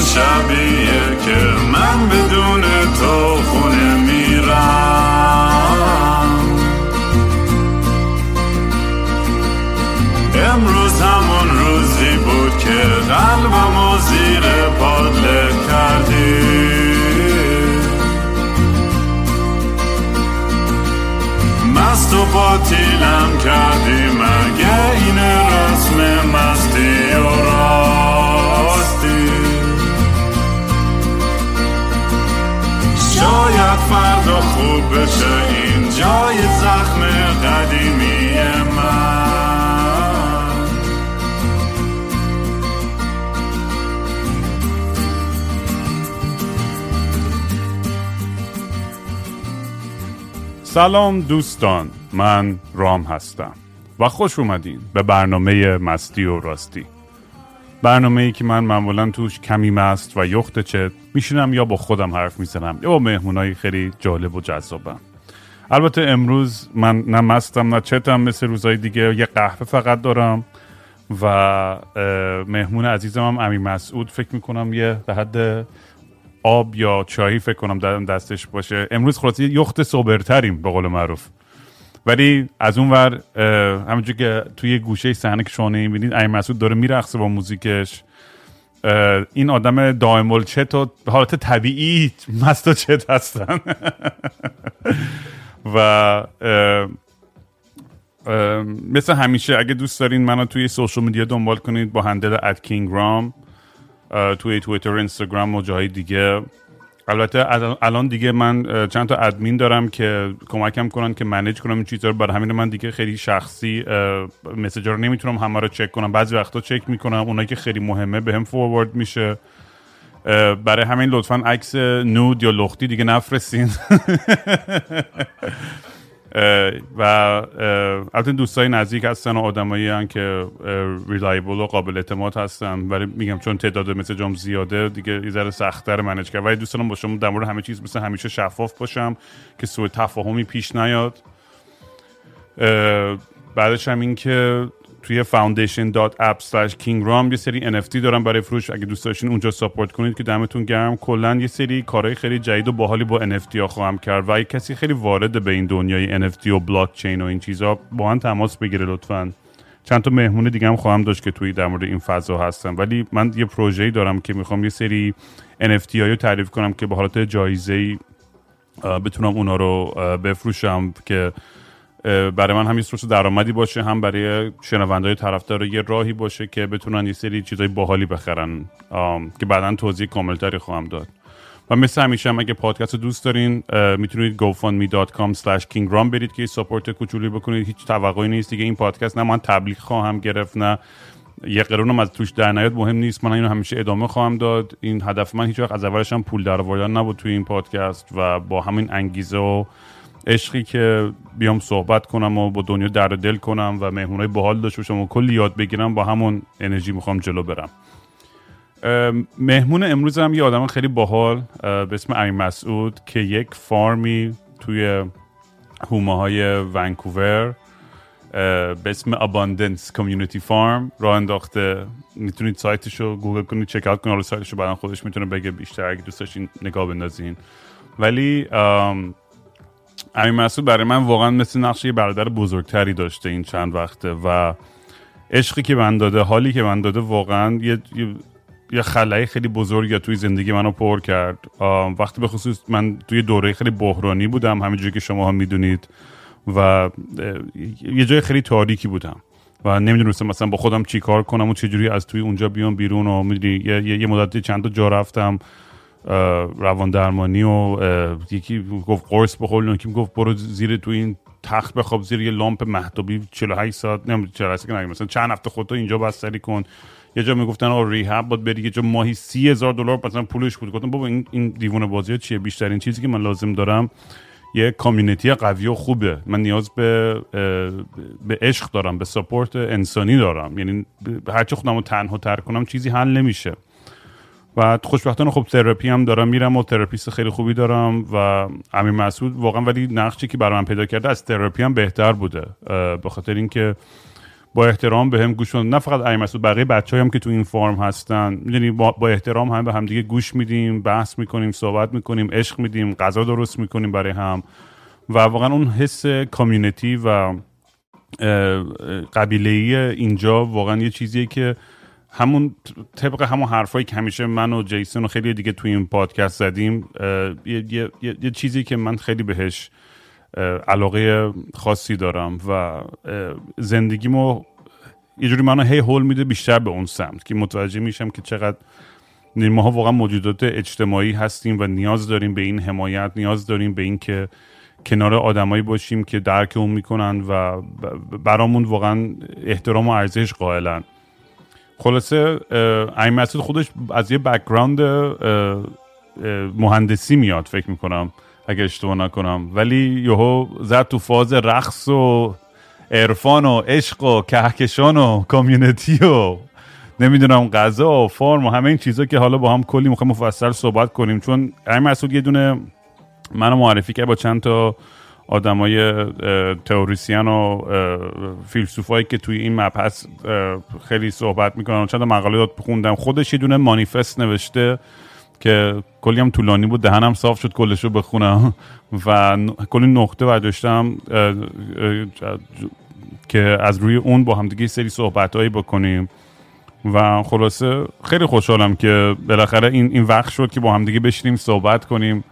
شبیه که من بدون تو بشه این جای زخم قدیمی من. سلام دوستان من رام هستم و خوش اومدین به برنامه مستی و راستی. برنامه ای که من معمولا توش کمی مست و یخت چت میشینم یا با خودم حرف می‌زنم. یا با مهمونای خیلی جالب و جذابم. البته امروز من نه مستم نه چتم مثل روزهای دیگه یه قهوه فقط دارم و مهمون عزیزم هم امی مسعود فکر می‌کنم یه به حد آب یا چایی فکر کنم دستش باشه. امروز خلاصی یخت سوبرتریم به قول معروف. ولی از اون ور همونجور که توی گوشه صحنه که شما نمی‌بینید ایم مسعود داره میرقصه با موزیکش. این آدم دائم الچت و حالت طبیعی مست و چت هستن. و مثل همیشه اگه دوست دارین منو توی سوشال میدیا دنبال کنید با هندل ات کینگ رام توی تویتر اینستاگرام و جاهای دیگه. البته الان دیگه من چند تا ادمین دارم که کمکم کنن که منیج کنم این چیزا رو. برای همین من دیگه خیلی شخصی مسیج رو نمی‌تونم همه رو چک کنم. بعضی وقتا چک می‌کنم. اونایی که خیلی مهمه بهم به فوروارد میشه برای همین لطفا عکس nude یا لختی دیگه نفرستین. و البته دوستای نزدیک هستن و آدمایی هستن که reliable و قابل اعتماد هستن. ولی میگم چون تعداد مثل زیاده دیگه یه ذره سخت‌تر manage کرد ولی دوست دارم با شما در مورد همه چیز مثل همیشه شفاف باشم که سوء تفاهمی پیش نیاد. بعدش هم این که توی foundation.app slash kingram یه سری NFT دارم برای فروش. اگه دوست داشتین اونجا support کنید که دمتون گرم. کلا یه سری کارهای خیلی جدید و باحالی با NFT ها خواهم کرد و اگه کسی خیلی وارد به این دنیای NFT و بلاک چین و این چیزا با هم تماس بگیره لطفا. چند تا مهمون دیگه هم خواهم داشت که توی در مورد این فضا هستن ولی من یه پروژه‌ای دارم که می‌خوام یه سری NFT هایی تعریف کنم که به حالت جایزه بتونم اونا رو بفروشم که برای من هم یه سورس درآمدی باشه هم برای شنوندهای طرفدار یه راهی باشه که بتونن یه سری چیزای باحالی بخرن. که بعدا توضیح کاملتری خواهم داد. و مثل همیشه هم اگه پادکست رو دوست دارین می‌تونید gofundme.com slash kingram برید که ساپورت کوچولی بکنید. هیچ توقعی نیست دیگه این پادکست نه من تبلیغ خواهم گرفت نه. یه قرونم از توش در نیاد مهم نیست. من اینو همیشه ادامه خواهم داد. این هدف من هیچ وقت از اولش هم پول در نبود توی این پادکست و با همین انگیزه و عشقی که بیام صحبت کنم و با دنیا در دل کنم و مهمونای باحال داشته باشم و کلی یاد بگیرم با همون انرژی می‌خوام جلو برم. مهمون امروز هم یه آدم خیلی باحال به اسم امین مسعود که یک فارمی توی هومه های ونکوور به اسم Abundance Community Farm راه انداخته. می‌تونید سایتش رو گوگل کنید چک اوت کنید سایتش رو بعدا خودش می‌تونه بگه بیشتر اگه دوست داشتین نگاه بندازین. ولی امین مسعود برای من واقعا مثل نقش یه برادر بزرگتری داشته این چند وقته و عشقی که من داده حالی که من داده واقعا یه یه خلای خیلی بزرگی توی زندگی منو پر کرد. وقتی به خصوص من توی دوره خیلی بحرانی بودم همینجوری که شما هم می‌دونید و یه جای خیلی تاریکی بودم و نمی‌دونستم مثلا با خودم چی کار کنم و چجوری از توی اونجا بیام بیرون و می‌دونی یه, یه مدتی چند تا جا رفتم. روان درمانی و یکی گفت قرص بخور یکی گفت برو زیر تو این تخت بخواب زیر یه لامپ مهتابی 48 ساعت نمی‌دونم 48 که مثلا چند هفته خودتو اینجا بستری کن. یه جا می‌گفتن آ ریهاب بود بری یه جا ماهی سی هزار دلار مثلا پولش بود. گفتم بابا این این دیوونه بازی چیه؟ بیشترین چیزی که من لازم دارم یه community قوی و خوبه. من نیاز به به عشق دارم به support انسانی دارم. یعنی هرچه خودم رو تنها تر کنم چیزی حل نمیشه. و خوشبختانه خب تراپی هم دارم میرم و therapist خیلی خوبی دارم و امیر مسعود واقعا ولی نقشی که برای من پیدا کرده از تراپی هم بهتر بوده. به خاطر اینکه با احترام به هم گوش نه فقط امیر مسعود بقیه بچه هم که تو این farm هستن. می‌دونی با, احترام هم به هم دیگه گوش میدیم بحث می‌کنیم صحبت می‌کنیم عشق میدیم غذا درست می‌کنیم برای هم. و واقعا اون حس کامیونیتی و قبیله اینجا واقعا یه چیزیه که همون طبق همون حرفایی که همیشه من و جیسون و خیلی دیگه توی این پادکست زدیم یه, یه،, یه،, چیزی که من خیلی بهش علاقه خاصی دارم و زندگیمو یه جوری منو هی هول میده بیشتر به اون سمت که متوجه میشم که چقدر ها واقعا موجودات اجتماعی هستیم و نیاز داریم به این حمایت نیاز داریم به این که کنار آدمایی باشیم که درکمون می‌کنن و برامون واقعا احترام و ارزش قائلن. خلاصه امیر مسعود خودش از یه background مهندسی میاد فکر می‌کنم اگه اشتباه نکنم. ولی یهو زد تو فاز رقص و عرفان و عشق و کهکشان و community و نمی‌دونم غذا و farm و همه این چیزا که حالا با هم کلی می‌خوایم مفصل صحبت کنیم. چون امیر مسعود یه دونه منو معرفی کرد با چند تا آدمای تئوریسین و فیلسوفایی که توی این مبحث خیلی صحبت می‌کنن. چند مقاله خوندم. خودش یه دونه مانیفست نوشته که کلی هم طولانی بود. دهنم صاف شد کلش رو بخونم. و کلی نقطه برداشتم که از روی اون با همدیگه سری صحبت هایی بکنیم. و خلاصه خیلی خوشحالم که بالاخره این, این وقت شد که با همدیگه بشینیم صحبت کنیم.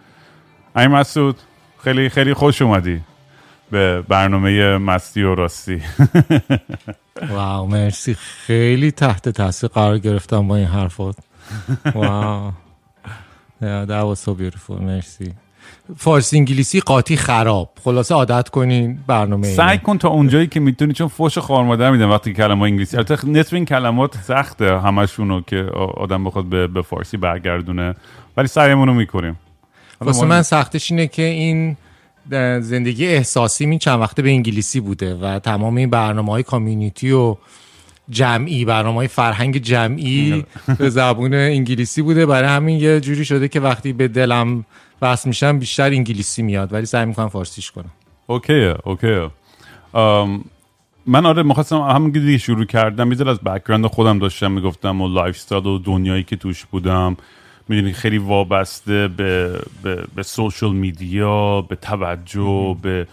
این مسعود. خیلی خیلی خوش اومدی به برنامه مستی و راستی. واو مرسی. خیلی تحت تاثیر قرار گرفتم با این حرفات. واو. that was so beautiful. مرسی. فارسی انگلیسی قاطی خراب. خلاصه عادت کنین برنامه سعی کن تا اونجایی که می‌تونی چون فوش خوار مادر میدن وقتی کلمه انگلیسی. البته نصف این کلمات سخته همشونو که آدم بخواد به, به فارسی برگردونه. ولی سعیمون رو می‌کنیم. واسه من سختش اینه که این زندگی احساسی می چند وقته به انگلیسی بوده و تمام این برنامه های community و جمعی برنامه های فرهنگ جمعی به زبون انگلیسی بوده. برای همین یه جوری شده که وقتی به دلم وصل میشم بیشتر انگلیسی میاد ولی سعی می‌کنم فارسیش کنم. okay okay. من آره می‌خواستم همون دیگه شروع کردم میذار از background خودم داشتم می‌گفتم و life و دنیایی که توش بودم. می‌دونی خیلی وابسته به به, به social media به توجه به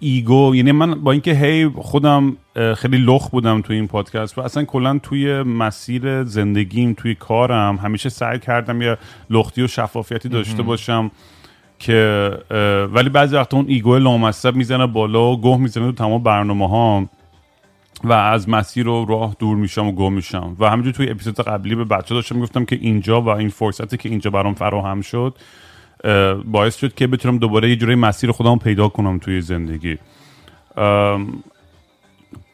ego یعنی من با اینکه هی خودم خیلی لخت بودم توی این پادکست و اصلا کلا توی مسیر زندگیم توی کارم همیشه سعی کردم یه لختی و شفافیتی داشته باشم که ولی بعضی وقتا اون ego لامصب می‌زنه بالا و گوه می‌زنه تو تمام برنامه ها و از مسیر و راه دور میشم و گم میشم. و همینجور توی اپیزود قبلی به بچه داشتم می‌گفتم که اینجا و این فرصتی که اینجا برام فراهم شد باعث شد که بتونم دوباره یه جوری مسیر خودم پیدا کنم توی زندگی.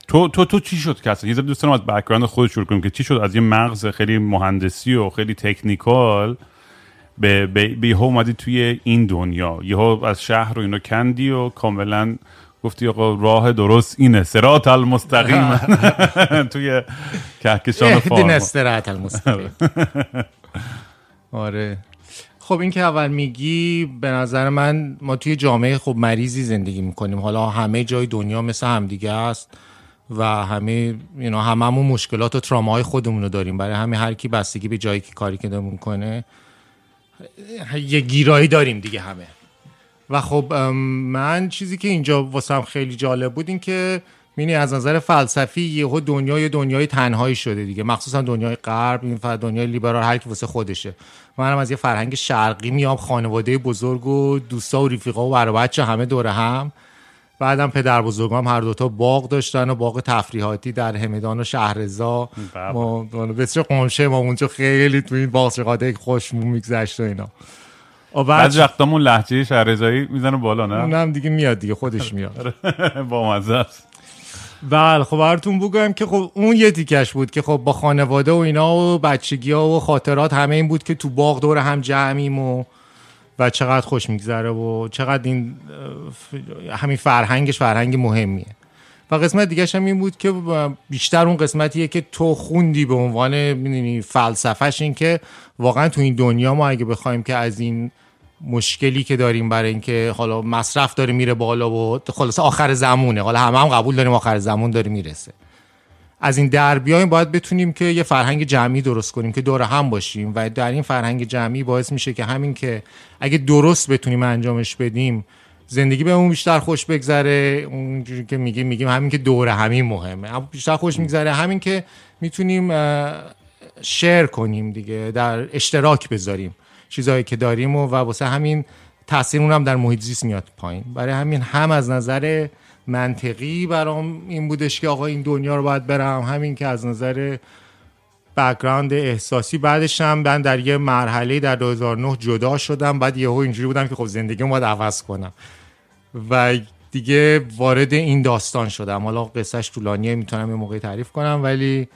تو تو تو چی شد که اصلا؟ یه دوست دارم از background خود شروع کنیم که چی شد؟ از یه مغز خیلی مهندسی و خیلی technical به به, به اومدی توی این دنیا. یهو از شهر رو اینو کندی و کاملا گفتی آقا راه درست اینه. سرات المستقیم. توی کهکشان فارم سرات المستقیم. آره. خب این که اول میگی به نظر من ما توی جامعه خب مریضی زندگی می‌کنیم. حالا همه جای دنیا مثل همدیگه است و همه اینا هممون مشکلات و تراماهای خودمون رو داریم. برای همه هر کی بستگی به جایی که کاری که دارمون کنه یه گیرایی داریم دیگه همه. و خب من چیزی که اینجا واسم خیلی جالب بود این که مینی از نظر فلسفی یهو دنیای دنیای تنهایی شده دیگه. مخصوصا دنیای غرب این دنیای لیبرال هر کی واسه خودشه. منم از یه فرهنگ شرقی میام خانواده بزرگ و دوستا و رفیقا و بچه همه دور هم. بعدم پدر بزرگام هر دوتا باغ داشتن و باغ تفریحاتی در همدان و شهرزا. بله. ما بسیار قمشه ما اونجا خیلی تو این باغ چقدر خوش میگذشت و اینا. بعد وقتامون لحجه شهرزایی می‌زنه بالا نه؟ اونم دیگه میاد دیگه خودش میاد. با مزه است. بله خب براتون بگم که خب اون یه تیکش بود که خب با خانواده و اینا و بچگی ها و خاطرات همه این بود که تو باغ دور هم جمعیم و و چقدر خوش میگذره و چقدر این همین فرهنگش فرهنگ مهمیه. و قسمت دیگه هم این بود که بیشتر اون قسمتیه که تو خوندی به عنوان فلسفهش این که واقعا تو این دنیا ما اگه بخوایم که از این مشکلی که داریم برای اینکه حالا مصرف داره میره بالا و خلاص آخر زمونه حالا همه هم قبول داریم آخر زمان داره می‌رسه. از این در بیایم باید بتونیم که یه فرهنگ جمعی درست کنیم که دور هم باشیم و در این فرهنگ جمعی باعث میشه که همین که اگه درست بتونیم انجامش بدیم زندگی بهمون بیشتر خوش بگذره اونجوری که میگیم میگیم همین که دور همیم مهمه. اما بیشتر خوش میگذره همین که می‌تونیم share کنیم دیگه در اشتراک بذاریم چیزهایی که داریم و, و واسه همین تاثیر هم در محیط زیست میاد پایین. برای همین هم از نظر منطقی برام این بودش که آقا این دنیا رو باید برم همین که از نظر background احساسی بعدش هم من در یه مرحله در 2009 جدا شدم بعد یهو اینجوری بودم که خب زندگی باید عوض کنم. و دیگه وارد این داستان شدم. حالا قصهش طولانیه می‌تونم یه موقعی تعریف کنم ولی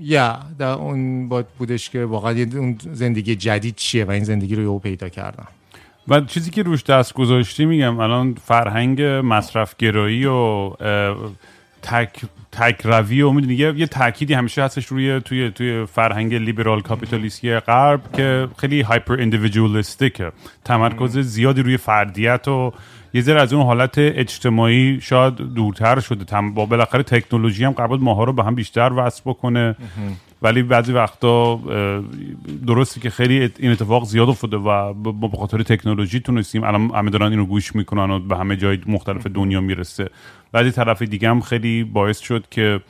یا در اون بود بودش که واقعا اون زندگی جدید چیه و این زندگی رو یهو پیدا کردم. و چیزی که روش دست گذاشتی میگم الان فرهنگ مصرف گرایی و تک تک روی و می‌دونی یه, یه تأکیدی همیشه هستش روی توی توی فرهنگ لیبرال کاپیتالیستی غرب که خیلی هایپر اندیویدوالیستیکه تمرکز زیادی روی فردیت و یه ذره از اون حالت اجتماعی شاید دورتر شده. با بالاخره تکنولوژی هم قرار ماها رو به هم بیشتر وصل بکنه. ولی بعضی وقتا درسته که خیلی این اتفاق زیاد افتاده و به خاطر تکنولوژی تونستیم. الان همه دارن اینو گوش می‌کنن و به همه جای مختلف دنیا می‌رسه. بعضی طرف دیگه هم خیلی باعث شد که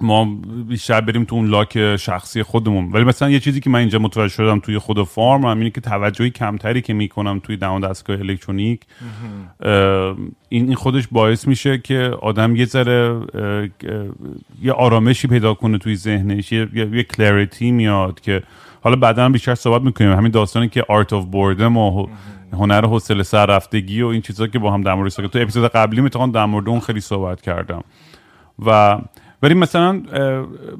ما بیشتر بریم تو اون لاک شخصی خودمون. ولی مثلا یه چیزی که من اینجا متوجه شدم توی خود فارم هم اینه که توجهی کمتری که می‌کنم توی دهان دستگاه الکترونیک این خودش باعث میشه که آدم یه ذره یه آرامشی پیدا کنه توی ذهنش یه, یه clarity میاد که حالا بعدا هم بیشتر صحبت می‌کنیم. همین داستانی که art of boredom و هنر حوصله سر رفتگی و این چیزا که با هم در مورد تو اپیزود قبلی می‌تونم در مورد اون خیلی صحبت کردم. و ولی مثلا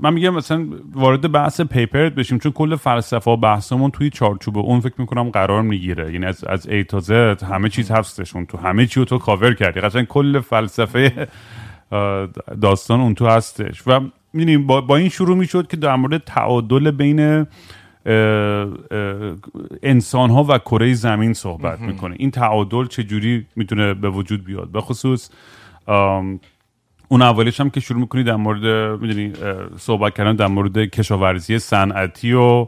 من میگم مثلا وارد بحث paper ت بشیم چون کل فلسفه و بحثمون توی چارچوب اون فکر می‌کنم قرار می‌گیره. یعنی از از A تا Z همه چیز هستشون. تو همه چی رو تو کاور کردی. قشنگ کل فلسفه داستان اون تو هستش. و می‌دونیم با, با این شروع می‌شد که در مورد تعادل بین انسان ها و کره زمین صحبت می‌کنه. این تعادل چجوری می‌تونه به وجود بیاد؟ به خصوص اون اولیش هم که شروع می‌کنی در مورد می‌دونی صحبت کردن در مورد کشاورزی صنعتی و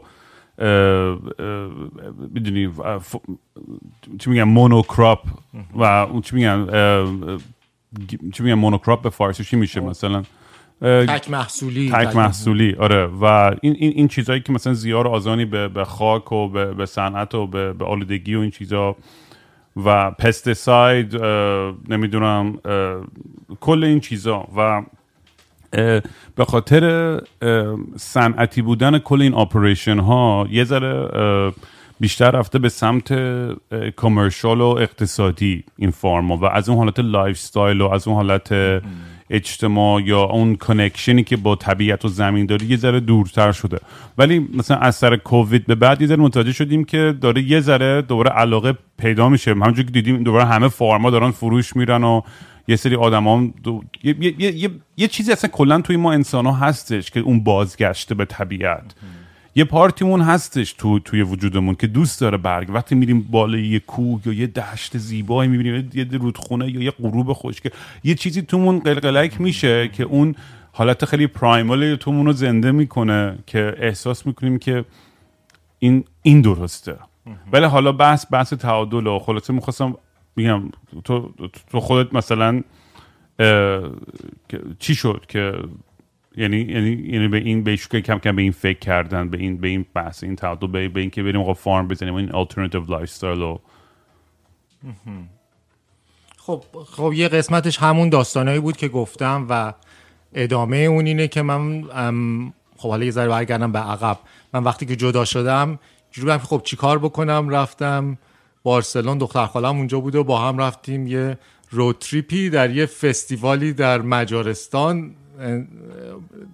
می‌دونی چی میگن مونوکراپ و اون چی میگن چی میگن مونوکراپ به فارسی چی میشه مثلا؟ تک محصولی تک محصولی. آره. و این این این چیزایی که مثلا زیار آزانی به به خاک و به به صنعت و به به آلودگی و این چیزا و پستساید نمی‌دونم کل این چیزا. و به خاطر صنعتی بودن کل این آپریشن ها یه ذره بیشتر رفته به سمت commercial و اقتصادی این farm ا و از اون حالت lifestyle و از اون حالت اجتماع یا اون connection ی که با طبیعت و زمین داری یه ذره دورتر شده. ولی مثلا از سر کووید به بعد یه ذره متوجه شدیم که داره یه ذره دوباره علاقه پیدا میشه. همونجور که دیدیم دوباره همه farm ا دارن فروش میرن و یه سری آدم هم دو... یه, یه،, یه،, یه چیزی اصلا کلا توی ما انسان ها هستش که اون بازگشته به طبیعت. یه پارتیمون هستش تو توی وجودمون که دوست داره برگ. وقتی میریم بالای یه کوه یا یه دشت زیبایی می‌بینیم یه رودخونه یا یه غروب خشک یه چیزی تومون قلقلک میشه که اون حالت خیلی پرایمال تومون رو زنده می‌کنه که احساس می‌کنیم که این این درسته. ولی حالا بحث بحث تعادل و خلاصه می‌خواستم میگم تو تو خودت مثلا چی شد که یعنی یعنی یعنی به این به کم کم به این فکر کردن به این به این بحث این تعادل به, به این که بریم آقا farm بزنیم این alternative lifestyle خب خب یه قسمتش همون داستانایی بود که گفتم و ادامه اون اینه که من خب حالا یه ذره برگردم به عقب. من وقتی که جدا شدم جوری که خب چیکار بکنم رفتم بارسلون دختر خالم اونجا بود و با هم رفتیم یه روتریپی در یه فستیوالی در مجارستان.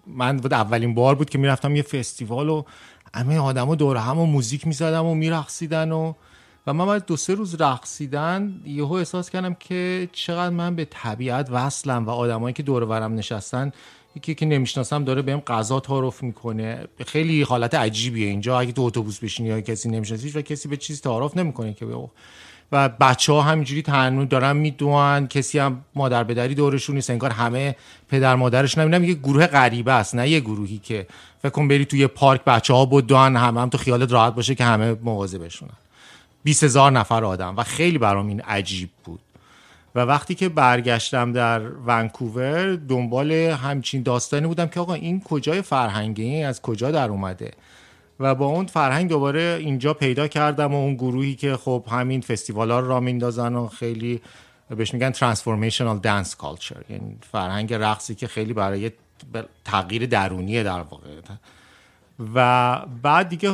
من اولین بار بود که می‌رفتم یه فستیوال و همه آدما دور هم و موزیک می‌زدم و میرقصیدن و و من بعد دو سه روز رقصیدن یهو احساس کردم که چقدر من به طبیعت وصلم و آدمایی که دور ورم نشستن یکی که نمی‌شناسم داره بهم غذا تعارف می‌کنه. خیلی حالت عجیبیه. اینجا اگه تو اتوبوس بشینی یا کسی نمیشناسیش و کسی به چیز تعارف نمی‌کنه که و بچه ها همینجوری تنون دارن میدوان کسی هم مادر بدری دورشون نیست. انگار همه پدر مادرش نمی‌دونم یه گروه غریبه است نه یه گروهی که فکر کن بری توی پارک بچه ها بدوان همه هم تو خیالت راحت باشه که همه بشونن. 20 هزار نفر آدم و خیلی برام این عجیب بود. و وقتی که برگشتم در ونکوور دنبال همچین داستانی بودم که آقا این کجای فرهنگی؟ از کجا در اومده؟ و با اون فرهنگ دوباره اینجا پیدا کردم و اون گروهی که خب همین فستیوال ها را میندازن و خیلی بهش میگن ترانسفورمیشنال دنس کالچر یعنی فرهنگ رقصی که خیلی برای تغییر درونیه در واقع. و بعد دیگه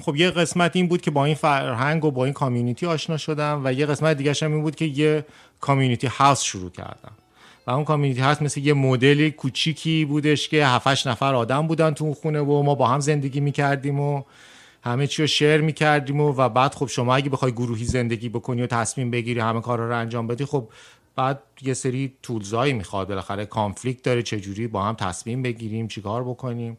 خب یه قسمت این بود که با این فرهنگ و با این کامیونیتی آشنا شدم و یه قسمت دیگه هم این بود که یه کامیونیتی هاوس شروع کردم. و اون کامیونیتی هاوس مثل یه مدل کوچیکی بودش که 7 نفر آدم بودن تو اون خونه و ما با هم زندگی می‌کردیم و همه چی رو share می‌کردیم و, و بعد خب شما اگه بخوای گروهی زندگی بکنی و تصمیم بگیری همه کارا رو انجام بدی خب بعد یه سری tools ایی می‌خواد. بالاخره conflict داره چجوری با هم تصمیم بگیریم چیکار بکنیم؟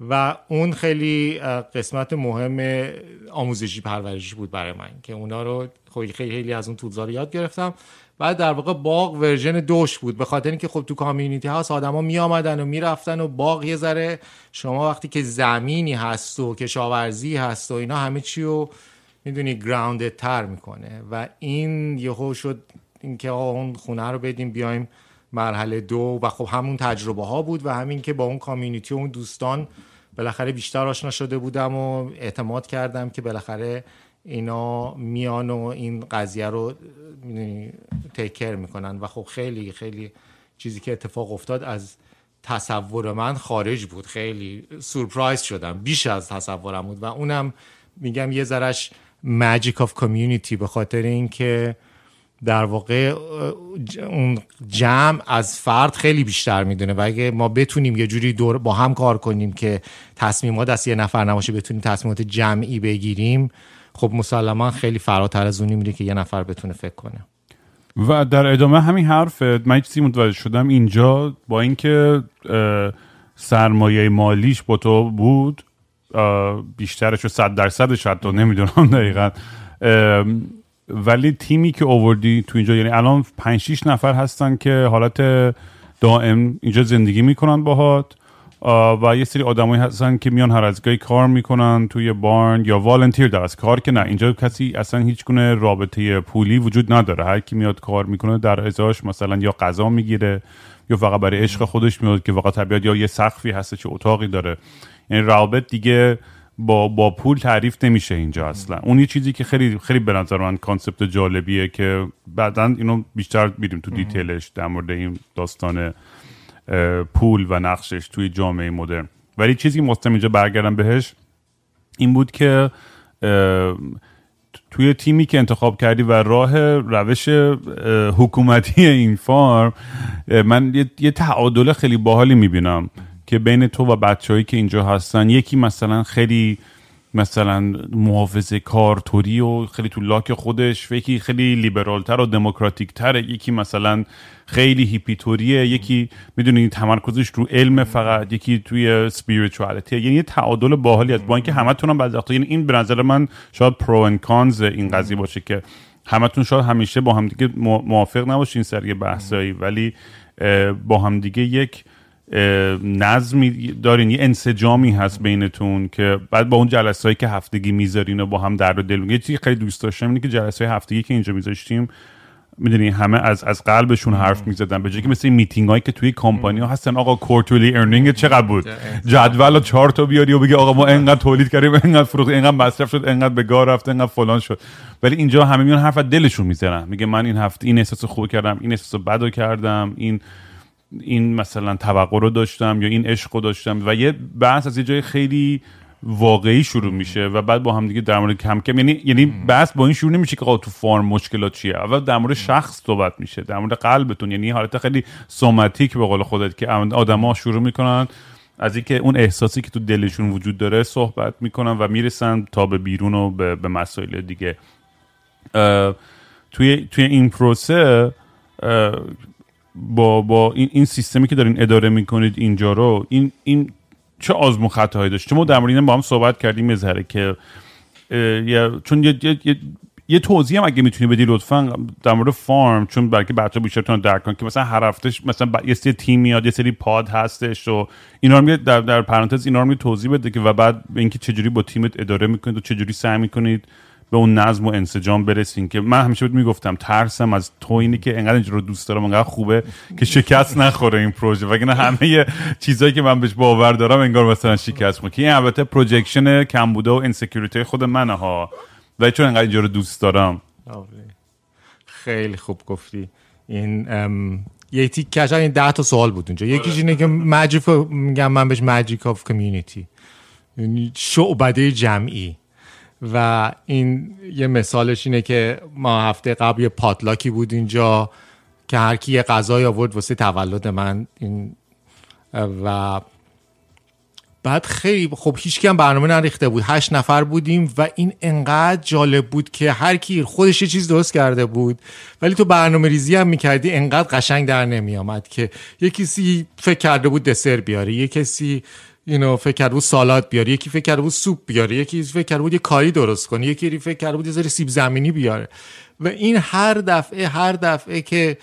و اون خیلی قسمت مهم آموزشی پرورشی بود برای من که اونا رو خیلی خیلی از اون tools ا رو یاد گرفتم. بعد در واقع باغ version دوش بود. به خاطر اینکه خب تو community هاست آدما می آمدن و می‌رفتن و باغ یه ذره شما وقتی که زمینی هست و کشاورزی هست و اینا همه چی رو می‌دونی گراوندد تر می‌کنه. و این یهو شد اینکه اون خونه رو بدیم بیایم مرحله دو. و خب همون تجربه ها بود و همین که با اون کامیونیتی و اون دوستان بالاخره بیشتر آشنا شده بودم و اعتماد کردم که بالاخره اینا میان و این قضیه رو تیکر می‌کنن. و خب خیلی خیلی چیزی که اتفاق افتاد از تصور من خارج بود. خیلی سورپرایز شدم. بیش از تصورم بود. و اونم میگم یه ذرش ماجیک آف کامیونیتی به خاطر اینکه در واقع اون جمع از فرد خیلی بیشتر می‌دونه و اگه ما بتونیم یه جوری دور با هم کار کنیم که تصمیمات دست یه نفر نباشه بتونیم تصمیمات جمعی بگیریم خب مسلما خیلی فراتر از اونی میره که یه نفر بتونه فکر کنه. و در ادامه همین حرف من چیزی متوجه شدم. اینجا با اینکه سرمایه مالیش با تو بود بیشترش و صد درصدش حتی نمی‌دونم دقیقا ولی تیمی که اووردی تو اینجا یعنی الان 5 6 نفر هستن که حالت دائم اینجا زندگی می‌کنن باهات و یه سری آدمایی هستن که میان هر از گاهی کار می‌کنن توی بارن یا والنتیر در از کار که نه. اینجا کسی اصلا هیچ گونه رابطه پولی وجود نداره. هر کی میاد کار می‌کنه در ازاش مثلا یا غذا می‌گیره یا فقط برای عشق خودش میاد که فقط طبیعت یا یه سقفی هست چه اتاقی داره. یعنی رابطه دیگه با با پول تعریف نمیشه اینجا اصلا. اون یه چیزی که خیلی خیلی به نظر من concept جالبیه که بعدا اینو بیشتر میریم تو detail ش در مورد این داستان پول و نقشش توی جامعه مدرن. ولی چیزی که مستم اینجا برگردم بهش این بود که توی تیمی که انتخاب کردی و راه روش حکومتی این farm من یه, تعادل خیلی باحالی می‌بینم. که بین تو و بچههایی که اینجا هستن یکی مثلا خیلی مثلا محافظه کار طوری و خیلی تو لاک خودش یکی خیلی لیبرال‌تر و دموکراتیک تره یکی مثلا خیلی هیپی طوریه یکی می‌دونی تمرکزش رو علم فقط یکی توی spirituality یعنی یه تعادل باحالی از با اینکه همتون بعضی وقتا یعنی این به نظر من شاید pro and cons این قضیه باشه که همتون شاید همیشه با همدیگه موافق نباشین سر یه بحثایی. ولی با همدیگه یک نظمی دارین یه انسجامی هست بینتون که بعد با اون جلسه که هفتگی می‌ذارین و با هم در دل یه چیزی خیلی دوست داشتم اینه که جلسه هفتگی که اینجا میذاشتیم می‌دونی همه از از قلبشون حرف می‌زدن. به جای که مثل میتینگ هایی که توی کمپانی ها هستن آقا quarterly earning چقدر بود؟ جدول و چهار تا بیاری و بگی آقا ما انقدر تولید کردیم انقدر فروخت انقدر مصرف شد انقدر به گا رفت انقدر فلان شد. ولی اینجا همه میان حرف دلشون می‌زنن. میگه من این هفته این احساس خوب کردم این احساس بدو کردم این این مثلا توقع رو داشتم یا این عشق رو داشتم و یه بحث از یه جای خیلی واقعی شروع میشه و بعد با هم دیگه در مورد کم کم یعنی یعنی بحث با این شروع نمیشه که تو فارم مشکلات چیه؟ اول در مورد شخص صحبت میشه در مورد قلبتون. یعنی حالت خیلی سوماتیک به قول خودت که آدما شروع می‌کنن از اینکه اون احساسی که تو دلشون وجود داره صحبت می‌کنن و می‌رسن تا به بیرون و به, به مسائل دیگه. توی توی این پروسه با با این, این سیستمی که دارین اداره می‌کنید اینجا رو این این چه آزمون خطاهایی داشت؟ چون ما در مورد با هم صحبت کردیم مزهره که چون یه, یه, یه توضیح هم اگه می‌تونی بدی لطفا در مورد فارم چون برای بچه بیشتر تون درک کن که مثلا هر هفتهش مثلا یه سری تیم میاد یه سری پاد هستش و اینا رو در در پرانتز اینا رو توضیح بده که و بعد اینکه چجوری با تیمت اداره می‌کنید و چجوری سعی می‌کنید به اون نظم و انسجام برسین که من همیشه بود می‌گفتم ترسم از تو اینی که انقدر اینجا رو دوست دارم انقدر خوبه که شکست نخوره این پروژه. وگرنه همه چیزایی که من بهش باور دارم انگار مثلا شکست می‌کنه که این البته projection کمبوده و insecurity خود منه ها. و چون انقدر اینجا رو دوست دارم. خیلی خوب گفتی. این یه تیکش این ده تا سوال بود اونجا. یکیش اینه که magic میگم من بهش magic of community شعبده جمعی. و این یه مثالش اینه که ما هفته قبل یه پاتلاکی بود اینجا که هر کی یه غذای آورد واسه تولد من. این و بعد خیلی خب هیچ هم برنامه نریخته بود. هشت نفر بودیم و این انقدر جالب بود که هر کی خودش یه چیز درست کرده بود. ولی تو برنامه ریزی هم می‌کردی انقدر قشنگ در نمیامد که یه کسی فکر کرده بود دسر بیاره. یه کسی اینو فکر کرده بود سالاد بیاره یکی فکر کرده بود سوپ بیاره یکی فکر کرده بود یه کاری درست کنه یکی فکر کرده بود یه ذره سیب زمینی بیاره. و این هر دفعه هر دفعه که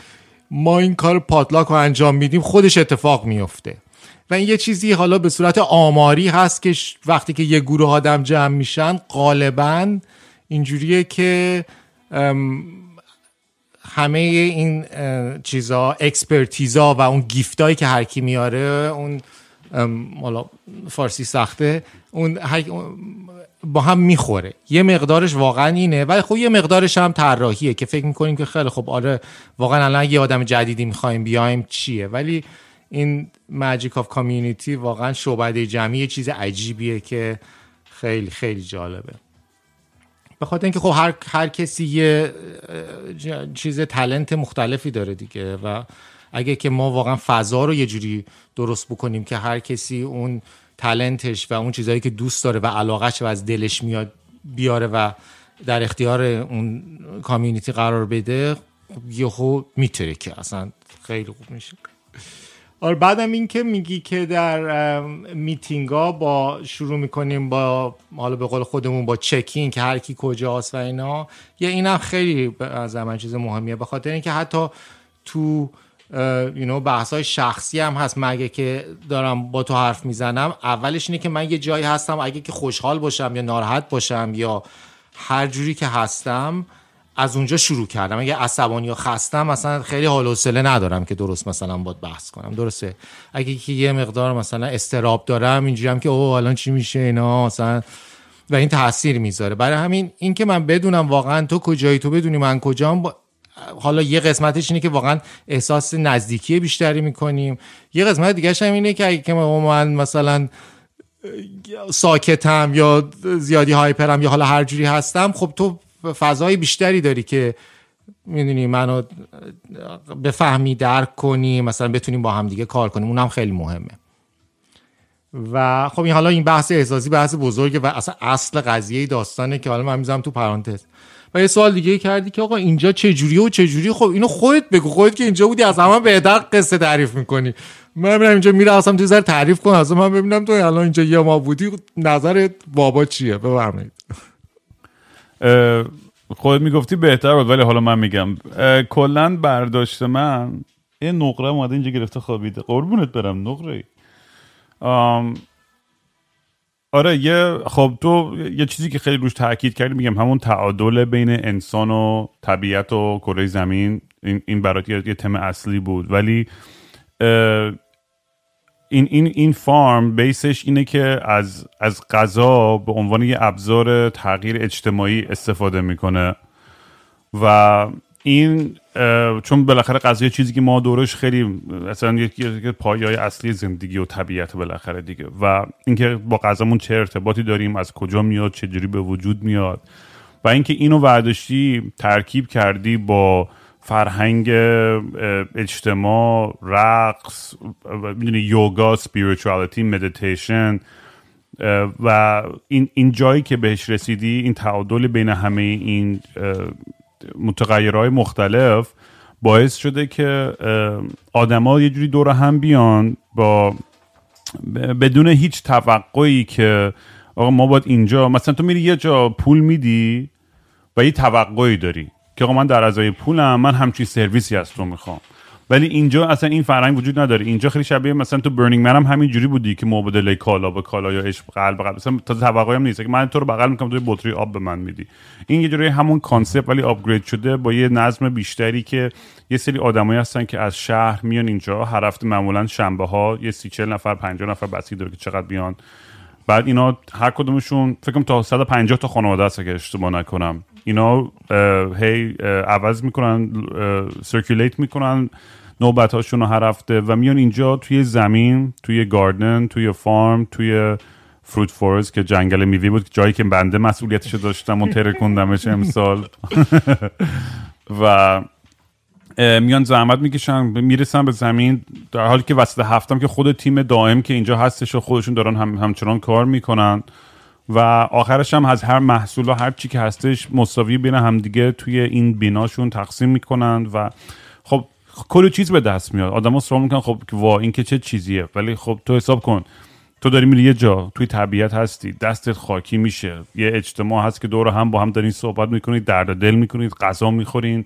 ما این کار پاتلاک رو انجام میدیم خودش اتفاق میفته. و این یه چیزی حالا به صورت آماری هست که وقتی که یه گروه آدم جمع میشن غالبا اینجوریه که همه این چیزا اکسپرتیزا و اون گیفتایی که هرکی میاره اون حالا فارسی سخته. اون با هم می‌خوره. یه مقدارش واقعا اینه ولی خب یه مقدارش هم طراحیه که فکر می‌کنیم که خیلی خب آره واقعا الان یه آدم جدیدی می‌خوایم بیایم چیه؟ ولی این ماجیک آف کامیونیتی واقعا شعبده جمعی چیز عجیبیه که خیلی خیلی جالبه. به خاطر اینکه خب هر هر کسی یه چیز تلنت مختلفی داره دیگه و اگه که ما واقعا فضا رو یه جوری درست بکنیم که هر کسی اون تلنتش و اون چیزهایی که دوست داره و علاقش و از دلش میاد بیاره و در اختیار اون کامیونیتی قرار بده یهو میتره که اصلا خیلی خوب میشه. آره بعدم این که میگی که در میتینگ با شروع می‌کنیم با حالا به قول خودمون با چکین که هر کی کجاست و اینا یه اینم خیلی از من چیز مهمیه به خاطر اینکه حتی تو یو بحث های شخصی هم هست. مگه که دارم با تو حرف می‌زنم اولش اینه که من یه جایی هستم. اگه که خوشحال باشم یا ناراحت باشم یا هر جوری که هستم از اونجا شروع کردم. اگه عصبانی یا خستم مثلا خیلی حال و ندارم که درست مثلا باید بحث کنم. درسته. اگه که یه مقدار مثلا استراب دارم اینجوری هم که اوه الان چی میشه اینا؟ مثلا و این تاثیر می‌ذاره. برای همین این که من بدونم واقعا تو کجایی تو بدونی من کجام حالا یه قسمتش اینه که واقعا احساس نزدیکی بیشتری می‌کنیم. یه قسمت دیگه هم اینه که اگه من مثلا ساکتم یا زیادی هایپرم یا حالا هر جوری هستم خب تو فضای بیشتری داری که می‌دونی منو بفهمی درک کنی مثلا بتونیم با هم دیگه کار کنیم. اونم خیلی مهمه. و خب این حالا این بحث احساسی بحث بزرگه و اصلا اصل قضیه داستانه که حالا من می‌ذارم تو پرانتز. و یه سوال دیگه کردی که آقا اینجا چه جوریه و چه جوری خب اینو خودت بگو خودت که اینجا بودی از همه بهتر قصه تعریف می‌کنی. من ببینم اینجا می‌رسم تو تعریف کن از من ببینم تو الان اینجا یه ما بودی نظر بابا چیه؟ بفرمایید. خود می‌گفتی بهتر بود ولی حالا من میگم. کلا برداشت من یه نقره اومده اینجا گرفته خوابیده. قربونت برم نقره آره یه خب تو یه چیزی که خیلی روش تاکید کردی میگم همون تعادل بین انسان و طبیعت و کره زمین این این برات یه تم اصلی بود. ولی این این این فارم بیسش اینه که از از غذا به عنوان یه ابزار تغییر اجتماعی استفاده می‌کنه. و این چون بالاخره قضیه چیزی که ما دورش خیلی اصلا یک پایای اصلی زندگی و طبیعت بالاخره دیگه. و اینکه با غذامون چه ارتباطی داریم از کجا میاد چجوری به وجود میاد. و اینکه اینو ورداشتی ترکیب کردی با فرهنگ اجتماع رقص می‌دونی یوگا spirituality meditation و این, این جایی که بهش رسیدی این تعادل بین همه این متغیرهای مختلف باعث شده که آدما یه جوری دور هم بیان با بدون هیچ توقعی که آقا ما باید اینجا مثلا تو میری یه جا پول میدی و یه توقعی داری که آقا من در ازای پولم من همچین سرویسی از تو می‌خوام. ولی اینجا اصلا این فرهنگ وجود نداره. اینجا خیلی شبیه مثلا تو برنینگ من هم همین جوری بودی که مبادله کالا به کالا یا عشق قلب قلب. مثلا تا توقعی هم نیست. که من تو رو بغل می‌کنم تو بطری آب به من میدی. این یه جوری همون concept ولی upgrade شده با یه نظم بیشتری که یه سری آدمایی هستن که از شهر میان اینجا. هر هفته معمولا شنبه ها یه سی چل نفر 50 نفر بسی داره که چقدر بیان. بعد اینا هر کدومشون فکر کنم تا 150 تا خانواده هست که اشتباه نکنم. اینا هی عوض می‌کنن circulate می‌کنن نوبت هاشون رو هر هفته و میان اینجا توی زمین توی garden توی farm توی فروت فورست که جنگل میوه بود جایی که بنده مسئولیتش داشتم و ترکوندمش امسال. و میان زحمت می‌کشن می‌رسن به زمین در حالی که وسط هفتم که خود تیم دائم که اینجا هستش و خودشون دارن هم همچنان کار می‌کنن. و آخرش هم از هر محصول و هر چی که هستش مساوی بین همدیگه توی این بیناشون تقسیم می‌کنن و خب کلی چیز به دست میاد. آدما سوال می‌کنن خب وا این که چه چیزیه؟ ولی خب تو حساب کن. تو داری میری یه جا توی طبیعت هستی دستت خاکی میشه. یه اجتماع هست که دور هم با هم دارین صحبت می‌کنید درد دل می‌کنید غذا می‌خورین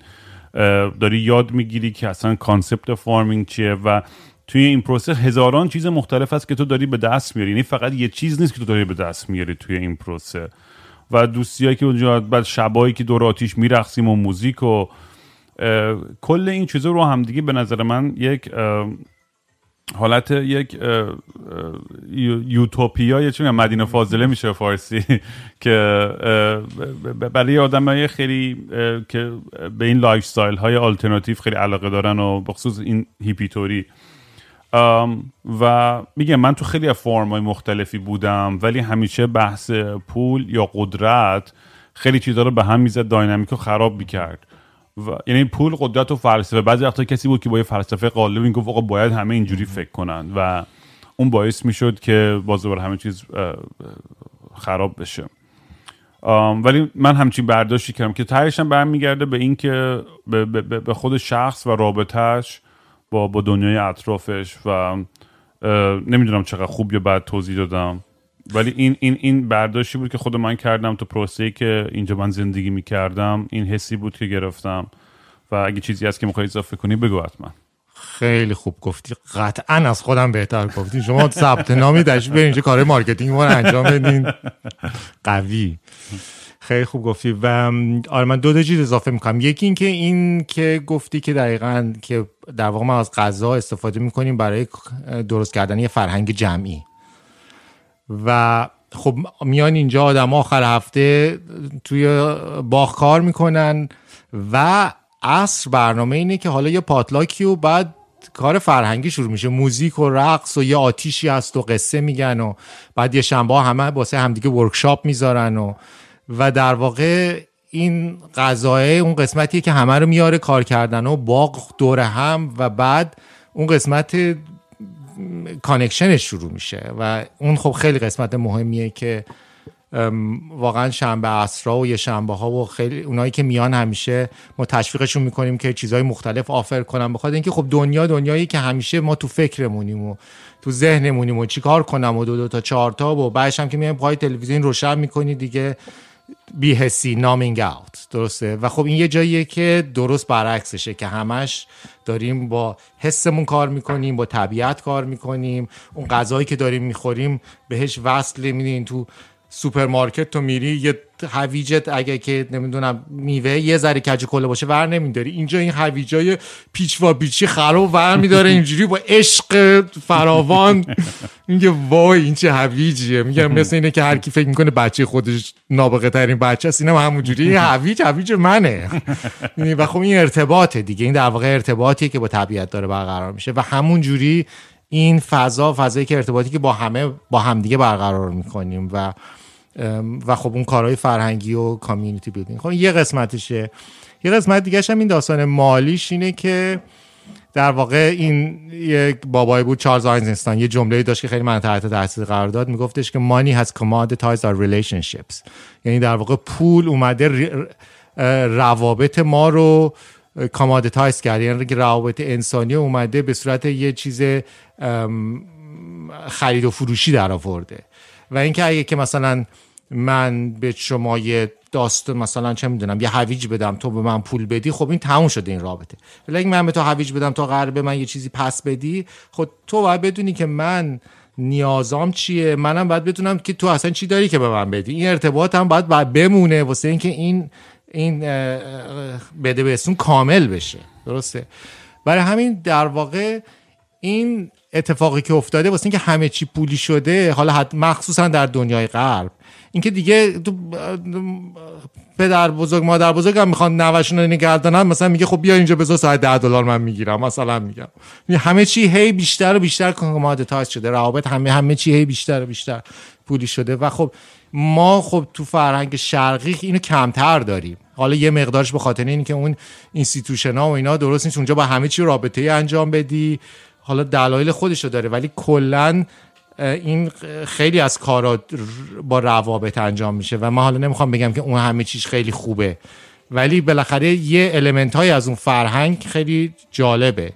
داری یاد می‌گیری که اصلا concept farming چیه و توی این پروسه هزاران چیز مختلف هست که تو داری به دست میاری. یعنی فقط یه چیز نیست که تو داری به دست میاری توی این پروسه. و دوستیایی که اونجا بعد شبایی که دور آتیش میرقصیم و موزیک و کل این چیزا رو همدیگه به نظر من یک حالت یک یوتوپیا یا چون مدینه فاضله میشه فارسی که برای آدم خیلی که به این life های آلترناتیو خیلی علاقه دارن و بخصوص این هیپی طوری. و میگم من تو خیلی farm های مختلفی بودم ولی همیشه بحث پول یا قدرت خیلی چیزها رو به هم می‌زد dynamic رو خراب می‌کرد. و یعنی پول قدرت و فلسفه. بعضی وقتا کسی بود که با یه فلسفه قالب این گفت باید همه اینجوری فکر کنن و اون باعث می‌شد که باز دوباره همه چیز خراب بشه. ولی من همچین برداشتی کردم که تهش هم برمیگرده به اینکه به, به, به خود شخص و رابطهش با با دنیای اطرافش و نمی‌دونم چقدر خوب یا بد توضیح دادم. ولی این این این برداشتی بود که خود من کردم تو پروسه که اینجا من زندگی می‌کردم. این حسی بود که گرفتم. و اگه چیزی هست که می‌خوای اضافه کنی بگو حتما. خیلی خوب گفتی. قطعا از خودم بهتر گفتی. شما ثبت نامی داشت به اینجا کار marketing ما رو انجام بدین. قوی. خیلی خوب گفتی. و آره من دو چیز اضافه می‌کنم. یکی این که این که گفتی که دقیقا که در واقع ما از غذا استفاده می‌کنیم برای درست کردن یه فرهنگ جمعی. و خب میان اینجا آدم آخر هفته توی باغ کار می‌کنن و عصر برنامه اینه که حالا یه potluck ی و بعد کار فرهنگی شروع میشه. موزیک و رقص و یه آتیشی هست و قصه میگن و بعد یه شنبه همه واسه همدیگه workshop می‌ذارن و و در واقع این غذای اون قسمتیه که همه رو میاره کار کردن و باغ دور هم و بعد اون قسمت connection ش شروع میشه و اون خب خیلی قسمت مهمیه که واقعا شنبه اسرا و یه شنبه ها و خیلی اونایی که میان همیشه ما تشویقشون می‌کنیم که چیزهای مختلف آفر کنم بخاطر اینکه خب دنیا دنیایی که همیشه ما تو فکرمونیم و تو ذهنمونیم و چیکار کنم و دو دو تا چهار تا و بعدش هم که میایم پای تلویزیون روشن می‌کنی دیگه. بیهسی نامینگ اوت درسته؟ و خب این یه جاییه که درست برعکسشه که همش داریم با حسمون کار می‌کنیم با طبیعت کار می‌کنیم. اون غذایی که داریم می‌خوریم بهش وصل میدین تو سوپرمارکت تو میری یه هویجت اگه که نمی‌دونم میوه یه ذره کج کله باشه ور نمیداری. اینجا این هویجای پیچ و پیچی خراب ور میداره اینجوری با عشق فراوان. میگه وای این چه هویجیه. میگه مثل اینه که هر کی فکر می‌کنه بچه خودش نابغه ترین بچه است اینم همونجوری. هویج هویج منه. یعنی و خب این ارتباطه دیگه. این در واقع ارتباطیه که با طبیعت داره برقرار میشه و همونجوری این فضا فضایی که ارتباطی که با همه با همدیگه برقرار می‌کنیم و و خب اون کارهای فرهنگی و کامیونیتی بیلدینگ خب یه قسمتشه. یه قسمت دیگه هم این داستان مالیش اینه که در واقع این یک بابای بود چارلز آینزنستان یه جمله داشت که خیلی من تحت تاثیر قرار داد. میگفتش که money has commoditized our relationships. یعنی در واقع پول اومده روابط ما رو کامادتایز کرد یعنی روابط انسانی اومده به صورت یه چیز خرید و فروشی در آورده. و اینکه اگه که مثلا من به شما یه داست مثلا چه می‌دونم یه هویج بدم تو به من پول بدی خب این تموم شده این رابطه. ولی من به تو هویج بدم تا قرار به من یه چیزی پس بدی خب تو باید بدونی که من نیازام چیه. منم باید بدونم که تو اصلا چی داری که به من بدی. این ارتباط هم باید, باید بمونه واسه اینکه این این بده بهتون کامل بشه. درسته؟ برای همین در واقع این اتفاقی که افتاده واسه اینکه همه چی پولی شده حالا مخصوصا در دنیای غرب اینکه دیگه پدر بزرگ مادر بزرگ هم می‌خوان نوشون رو نگردانن مثلا میگه خب بیا اینجا بذار ساعت ده دلار من می‌گیرم مثلا میگم. همه چی هی بیشتر و بیشتر کمادتایز شده روابط همه همه چی هی بیشتر و بیشتر پولی شده و خب ما خب تو فرهنگ شرقی اینو کمتر داریم. حالا یه مقدارش به خاطر اینکه اون institution ها و اینا درست نیست اونجا با همه چی رابطه ای انجام بدی حالا دلایل خودشو داره ولی کلا این خیلی از کارا با روابط انجام میشه و من حالا نمی‌خوام بگم که اون همه چیز خیلی خوبه. ولی بالاخره یه element های از اون فرهنگ خیلی جالبه.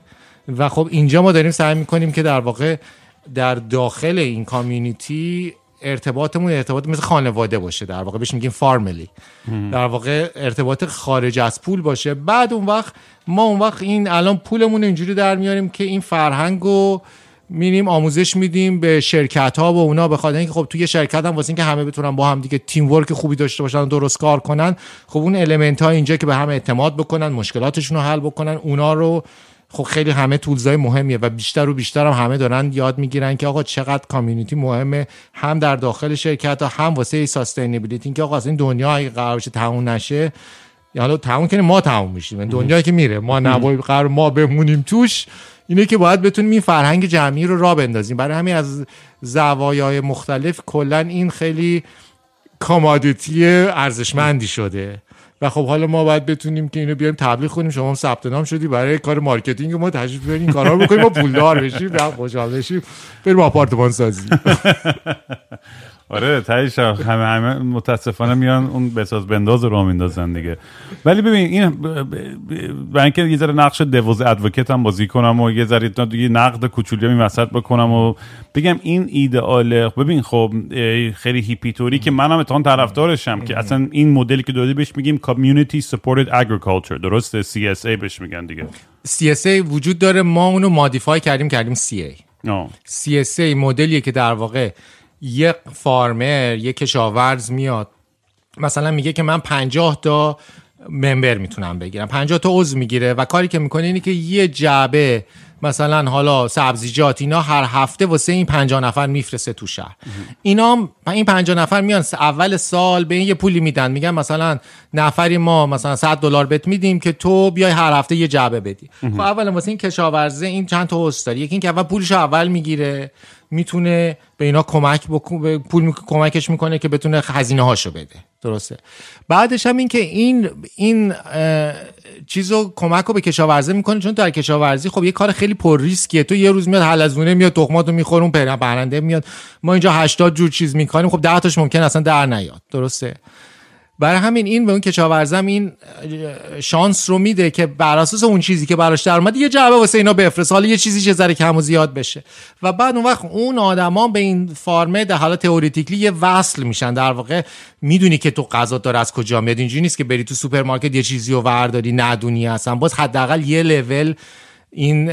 و خب اینجا ما داریم سعی می‌کنیم که در واقع در داخل این community ارتباطمون ارتباط مثل خانواده باشه. در واقع بهش میگیم farmily در واقع ارتباط خارج از پول باشه. بعد اون وقت ما اون وقت این الان پولمون اینجوری در میاریم که این فرهنگ رو میریم آموزش میدیم به شرکت ها و اونا به اینکه خب توی شرکت هم واسه اینکه همه بتونن با هم دیگه teamwork خوبی داشته باشن و درست کار کنن خب اون element ها اینجا که به هم اعتماد بکنن مشکلاتشون رو حل بکنن اونا رو خب خیلی همه tools ای مهمیه و بیشتر و بیشتر هم همه دارن یاد می‌گیرن که آقا چقدر community مهمه هم در داخل شرکت ها هم واسه sustainability اینکه آقا این دنیا اگه قرار بشه تموم نشه حالا تموم کنیم ما تموم میشیم. دنیایی که میره ما نباید قرار ما بمونیم توش. اینه که باید بتونیم این فرهنگ جمعی رو را بندازیم. برای همین از زوایای مختلف کلا این خیلی commodity ارزشمندی شده. و خب حالا ما باید بتونیم که اینو بیایم تبلیغ کنیم. شما هم ثبت نام شدی برای کار marketing ما تشریف بیارین این کارا رو بکنیم ما پولدار بشیم و خوشحال بشیم. بریم آپارتمان سازی. آره تهش همه همه متاسفانه میان اون بساز بنداز رو میندازن دیگه. ولی ببین این برای اینکه یه ذره نقش devil's advocate هم بازی کنم و یه ذره دیگه نقد کوچولویی این وسط بکنم و بگم این ایدئاله ببین خب خیلی هیپیتوری که منم اتهام طرفدارشم که اصلا این مدلی که داده بهش میگیم کامیونیتی سپورتد اگریکالچر درسته؟ CSA بهش میگن دیگه. CSA وجود داره ما اونو مادیفای کردیم کردیم CA CSA مدلیه که در واقع یک فارمر یک کشاورز میاد. مثلا میگه که من پنجاه تا ممبر می‌تونم بگیرم. پنجاه تا عضو می‌گیره و کاری که می‌کنه اینه که یه جعبه مثلا حالا سبزیجات اینا هر هفته واسه این 50 نفر میفرسته تو شهر. اینا این 50 نفر میان اول سال به این یه پولی میدن. میگن مثلا نفری ما مثلا 100 دلار بهت میدیم که تو بیای هر هفته یه جعبه بدی. خب اول واسه این کشاورزه این چند تا هست داره. یکی اینکه اول پولش اول می‌گیره. می‌تونه به اینا کمک بکنه پول کمکش می‌کنه که بتونه هزینه هاشو بده. درسته. بعدش هم این که این این چیزو کمک رو به کشاورزی می‌کنه چون در کشاورزی خب یه کار خیلی پر ریسکیه. تو یه روز میاد حلزونه میاد تخماتو می‌خوره اون پرنده میاد. ما اینجا 80 جور چیز می‌کنیم خب 10 تاش ممکن اصلا در نیاد. درسته. برای همین این به اون کشاورزم این شانس رو میده که بر اساس اون چیزی که براش در اومد یه جعبه واسه اینا بفرست حالا یه چیزی یه ذره کم و زیاد بشه. و بعد اون وقت اون آدما به این farm ه در حالت theoretically یه وصل میشن. در واقع می‌دونی که تو غذا داره از کجا میاد. اینجوری نیست که بری تو سوپرمارکت یه چیزی رو ورداری ندونی اصلا باز حداقل یه لول این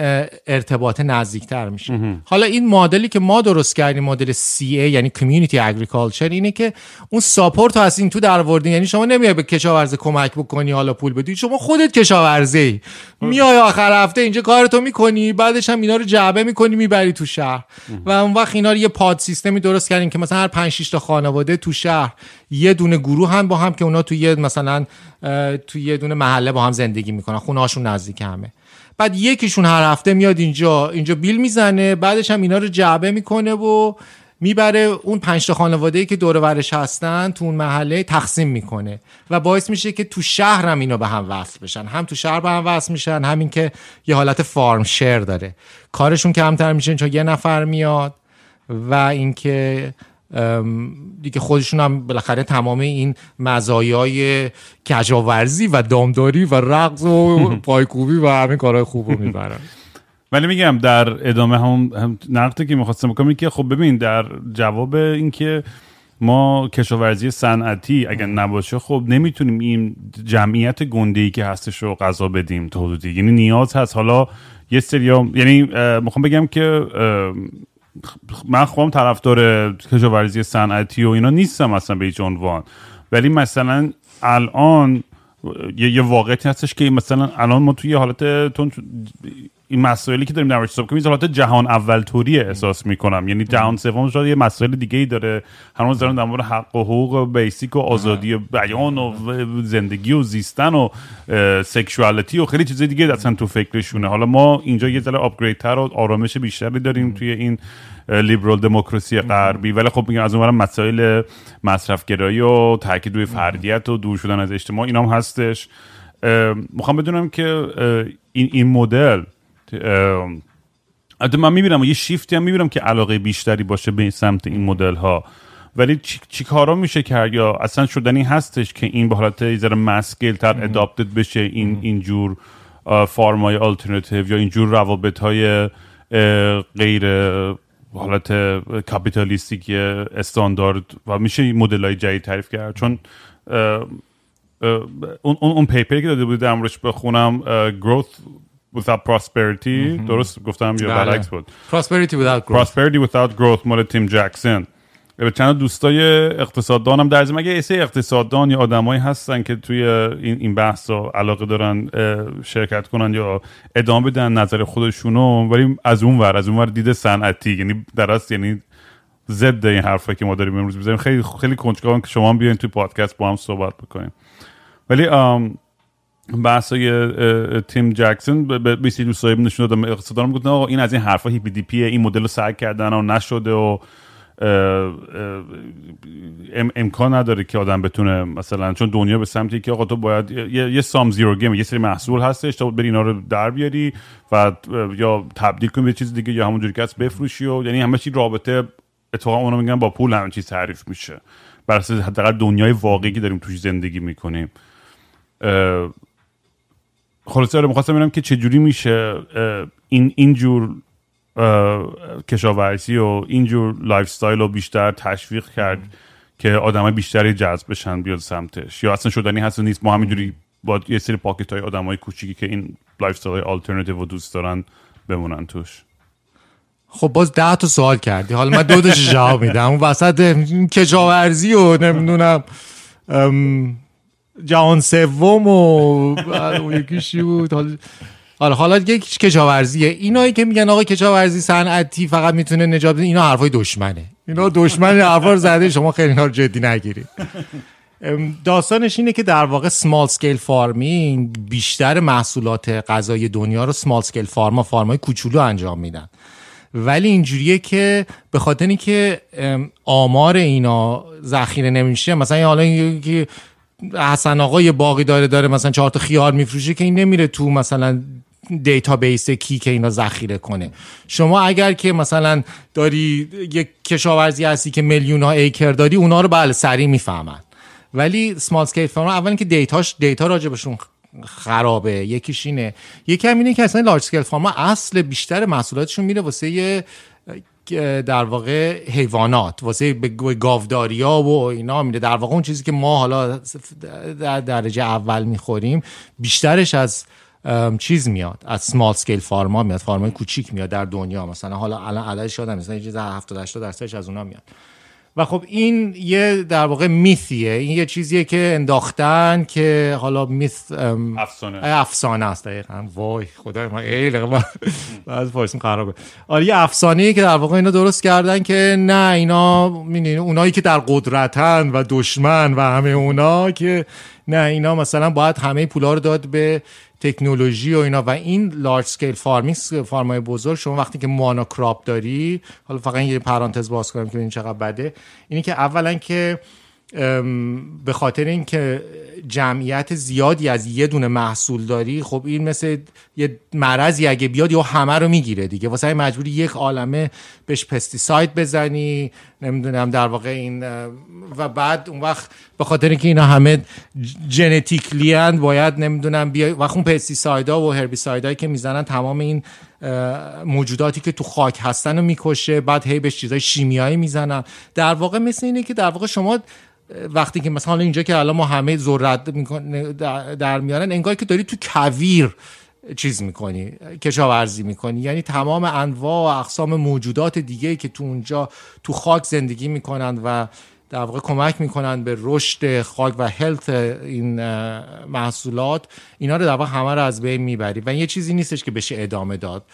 ارتباط نزدیکتر میشه. حالا این مدلی که ما درست کردیم مدل CA یعنی کمیونیتی اگریکالچر اینه که اون ساپورت از این تو در وردین. یعنی شما نمیای به کشاورزه کمک بکنی حالا پول بدی. شما خودت کشاورزه ای میای آخر هفته اینجا کارتو می‌کنی بعدش هم اینا رو جعبه می‌کنی می‌بری تو شهر. و اون وقت اینا رو یه پاد سیستمی درست کردیم که مثلا هر 5 تا خانواده تو شهر یه دونه گروه هم با هم که اونا تو یه مثلا تو یه دونه محله با هم زندگی می‌کنن. خونه هاشون نزدیک همه. بعد یکیشون هر هفته میاد اینجا اینجا بیل می‌زنه بعدش هم اینا رو جعبه می‌کنه و می‌بره اون پنج تا خانواده که دور ورش هستن تو اون محله تقسیم می‌کنه و باعث میشه که تو شهر هم اینا به هم وصل بشن. هم تو شهر به هم وصل میشن همین که یه حالت فارم شیر داره. کارشون کمتر میشه چون یه نفر میاد و اینکه دیگه خودشون هم بالاخره تمام این مزایای کجاورزی و دامداری و رقص و پایکوبی و همین کارهای خوب رو می‌برن. ولی میگم در ادامه هم, نقطه که می‌خواستم بکنم که خب ببین در جواب اینکه ما کشاورزی صنعتی اگر نباشه خب نمی‌تونیم این جمعیت گنده ای که هستش رو غذا بدیم تا حدودی. یعنی نیاز هست. حالا یه سری یعنی می‌خوام بگم که من خودم طرفدار کشاورزی صنعتی و اینا نیستم اصلا به هیچ عنوان. ولی مثلا الان یه, یه واقعیتی هستش که مثلا الان ما توی حالت این مسائلی که داریم در موردش صحبت حالت جهان اول طوری احساس می‌کنم. یعنی جهان سوم شاید یه مسائل دیگه ای داره. هنوز دارن در مورد حق و حقوق بیسیک و آزادی و بیان و زندگی و زیستن و سکشوالیتی و خیلی چیزای دیگه اصلا تو فکرشونه. حالا ما اینجا یه ذره آپگریدتر و آرامش بیشتری داریم توی این لیبرال دموکراسی غربی. ولی خب میگم از اونورم مسائل مصرفگرایی و تاکید روی فردیت و دور شدن از اجتماع اینام هستش. می‌خوام بدونم که این این مدل من می‌بینم یه شیفتی هم می‌بینم که علاقه بیشتری باشه به سمت این مدل ها ولی چی, چی کارا میشه کرد یا اصلا شدنی هستش که این به حالت یه مسکیل تر اداپتد بشه این اینجور فارمای آلترناتیو یا اینجور روابط های غیر حالت کاپیتالیستیک استاندارد و میشه این مدل های جدید تعریف کرد. چون اون اون پیپری که داده بود در بخونم growth without prosperity درست گفتم یا بله. برعکس بود. Prosperity without growth. Prosperity without growth مال تیم جکسون به چند دوستای اقتصاددان هم در ضمن اگه ایسه اقتصاددان یا آدمایی هستن که توی این این بحث رو علاقه دارن شرکت کنن یا ادامه بدن نظر خودشونو ولی از اون ور از اون ور دید صنعتی. یعنی درست یعنی ضد این حرفایی که ما داریم امروز بزنیم خیلی خیلی کنجکاوم که شما بیاین توی پادکست با هم صحبت بکنیم. ولی بحثای تیم جکسون به یه سری دوستایی نشون دادم. اقتصاددانم گفتن آقا این از این حرفا hippie-dippie این مدل رو سعی کردن و نشده و امکان نداره که آدم بتونه مثلا چون دنیا به سمتی که آقا تو باید یه, یه sum zero game یه سری محصول هستش تا بری اینا رو در بیاری و یا تبدیل کنی به چیز دیگه یا همونجوری که بفروشی و یعنی همه چی رابطه اتفاقا اونو میگن با پول همه چیز تعریف میشه. بر اساس حداقل دنیای واقعی که داریم توش زندگی می‌کنیم. خلاصه آره می‌خواستم ببینم که چجوری میشه این اینجور کشاورزی و اینجور lifestyle رو بیشتر تشویق کرد که آدم بیشتری جذب بشن بیاد سمتش. یا اصلا شدنی هست و نیست. ما همینجوری با یه سری pocket های آدم های کوچیکی که این lifestyle آلترناتیو رو دوست دارن بمونن توش. خب باز ده تا سوال کردی. حالا من دو جواب میدم. اون وسط کشاورزی و نمی‌دونم جهان سوم و یکیشی بود؟ حالا حالا یک کشاورزیه. اینایی که میگن آقا کشاورزی صنعتی فقط می‌تونه نجات بده اینا حرفای دشمنه. اینا دشمن حرفا زده شما خیلی اینا رو جدی نگیرید داستانش اینه که در واقع small scale farming بیشتر محصولات غذای دنیا رو small scale farm ا farm ای کوچولو انجام میدن. ولی اینجوریه که به خاطر اینکه آمار اینا ذخیره نمیشه مثلا حالا که حسن آقا یه باغی داره داره مثلا چهار تا خیار میفروشه که این نمیره تو مثلا database کی که اینا ذخیره کنه. شما اگر که مثلا داری یک کشاورزی هستی که میلیون ها acre داری اونا رو بله سریع می‌فهمن. ولی small scale farm اول که data ش data راجبشون خرابه یکیش اینه. یکی هم اینه که اصلا large scale farm اصل بیشتر محصولاتشون میره واسه در واقع حیوانات واسه به گاوداریا و اینا میره در واقع اون چیزی که ما حالا در درجه اول می‌خوریم بیشترش از چیز میاد. از small scale farm ا میاد. farm ای کوچیک میاد در دنیا. مثلا حالا الان عددش یادم مثلا یه چیز 70 80 درصدش از اونها میاد. و خب این یه در واقع myth یه. این یه چیزیه که انداختن که حالا myth افسانه. افسانه است دقیقا. وای خدای من خیلی بعد فارسیم خرابه آره یه افسانه که در واقع اینا درست کردن که نه اینا می‌دونی اونایی که در قدرتن و دشمن و همه اونا که نه اینا مثلا باید همه پولا رو داد به تکنولوژی و اینا و این large scale farming farm ای بزرگ. شما وقتی که monocrop داری حالا فقط یه پرانتز باز کنم که این چقدر بده. اینی که اولا که به خاطر اینکه جمعیت زیادی از یه دونه محصول داری خب این مثل یه مرضی اگه بیاد یا همه رو می‌گیره دیگه. واسه مجبوری یک عالمه بهش پستیساید بزنی نمی‌دونم در واقع این و بعد اون وقت به خاطر اینکه اینا همه ژنتیکلی باید نمی‌دونم بیا وقت اون پستیسایدا و هربیسایدایی که می‌زنن تمام این موجوداتی که تو خاک هستن رو می‌کشه بعد هی بهش چیزای شیمیایی می‌زنن. در واقع مثل اینه که در واقع شما وقتی که مثلا اینجا که الان ما همه ذرت در میارن انگار که داری تو کویر چیز می‌کنی کشاورزی می‌کنی. یعنی تمام انواع و اقسام موجودات دیگه که تو اونجا تو خاک زندگی می‌کنن و در واقع کمک می‌کنن به رشد خاک و هلت این محصولات. اینا رو در واقع همه رو از بین می‌بری و یه چیزی نیستش که بشه ادامه داد.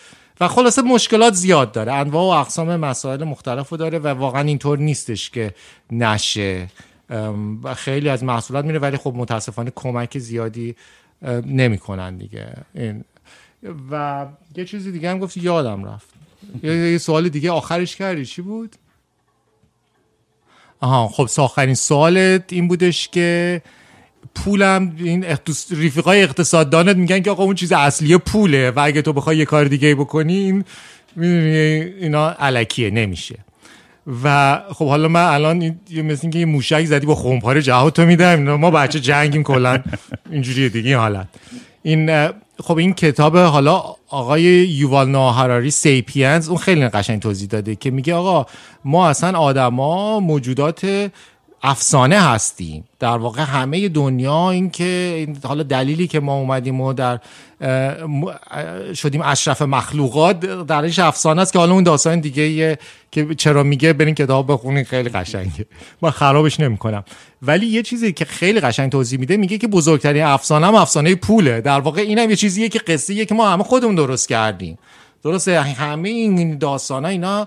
و خلاصه مشکلات زیاد داره. انواع و اقسام مسائل مختلف داره و واقعا اینطور نیستش که نشه. و خیلی از محصولات میره ولی خب متاسفانه کمک زیادی نمی‌کنن دیگه. این و یه چیزی دیگه هم گفتی یادم رفت. یه سوال دیگه آخرش کردی. چی بود؟ آها خب آخرین سوالت این بودش که پولم این رفیقای اقتصاددانت میگن که آقا اون چیز اصلی پوله و اگه تو بخوای یه کار دیگه بکنی این اینا علکیه نمیشه. و خب حالا من الان مثل اینکه یه موشک زدی با خونپاره جهات تو میدم ما بچه جنگیم کلا. اینجوری دیگه این حالت. این خب این کتاب حالا آقای یووال ناهراری سیپینز اون خیلی قشنگ توضیح داده که میگه آقا ما اصلا آدما موجودات افسانه هستیم. در واقع همه دنیا این که حالا دلیلی که ما اومدیم و در شدیم اشرف مخلوقات درش افسانه است که حالا اون داستان دیگه که چرا میگه برین کتاب بخونین خیلی قشنگه. من خرابش نمی‌کنم. ولی یه چیزی که خیلی قشنگ توضیح میده میگه که بزرگترین افسانه هم افسانه پوله. در واقع اینم یه چیزیه که قصه که ما همه خودمون درست کردیم. درسته؟ همه این داستان اینا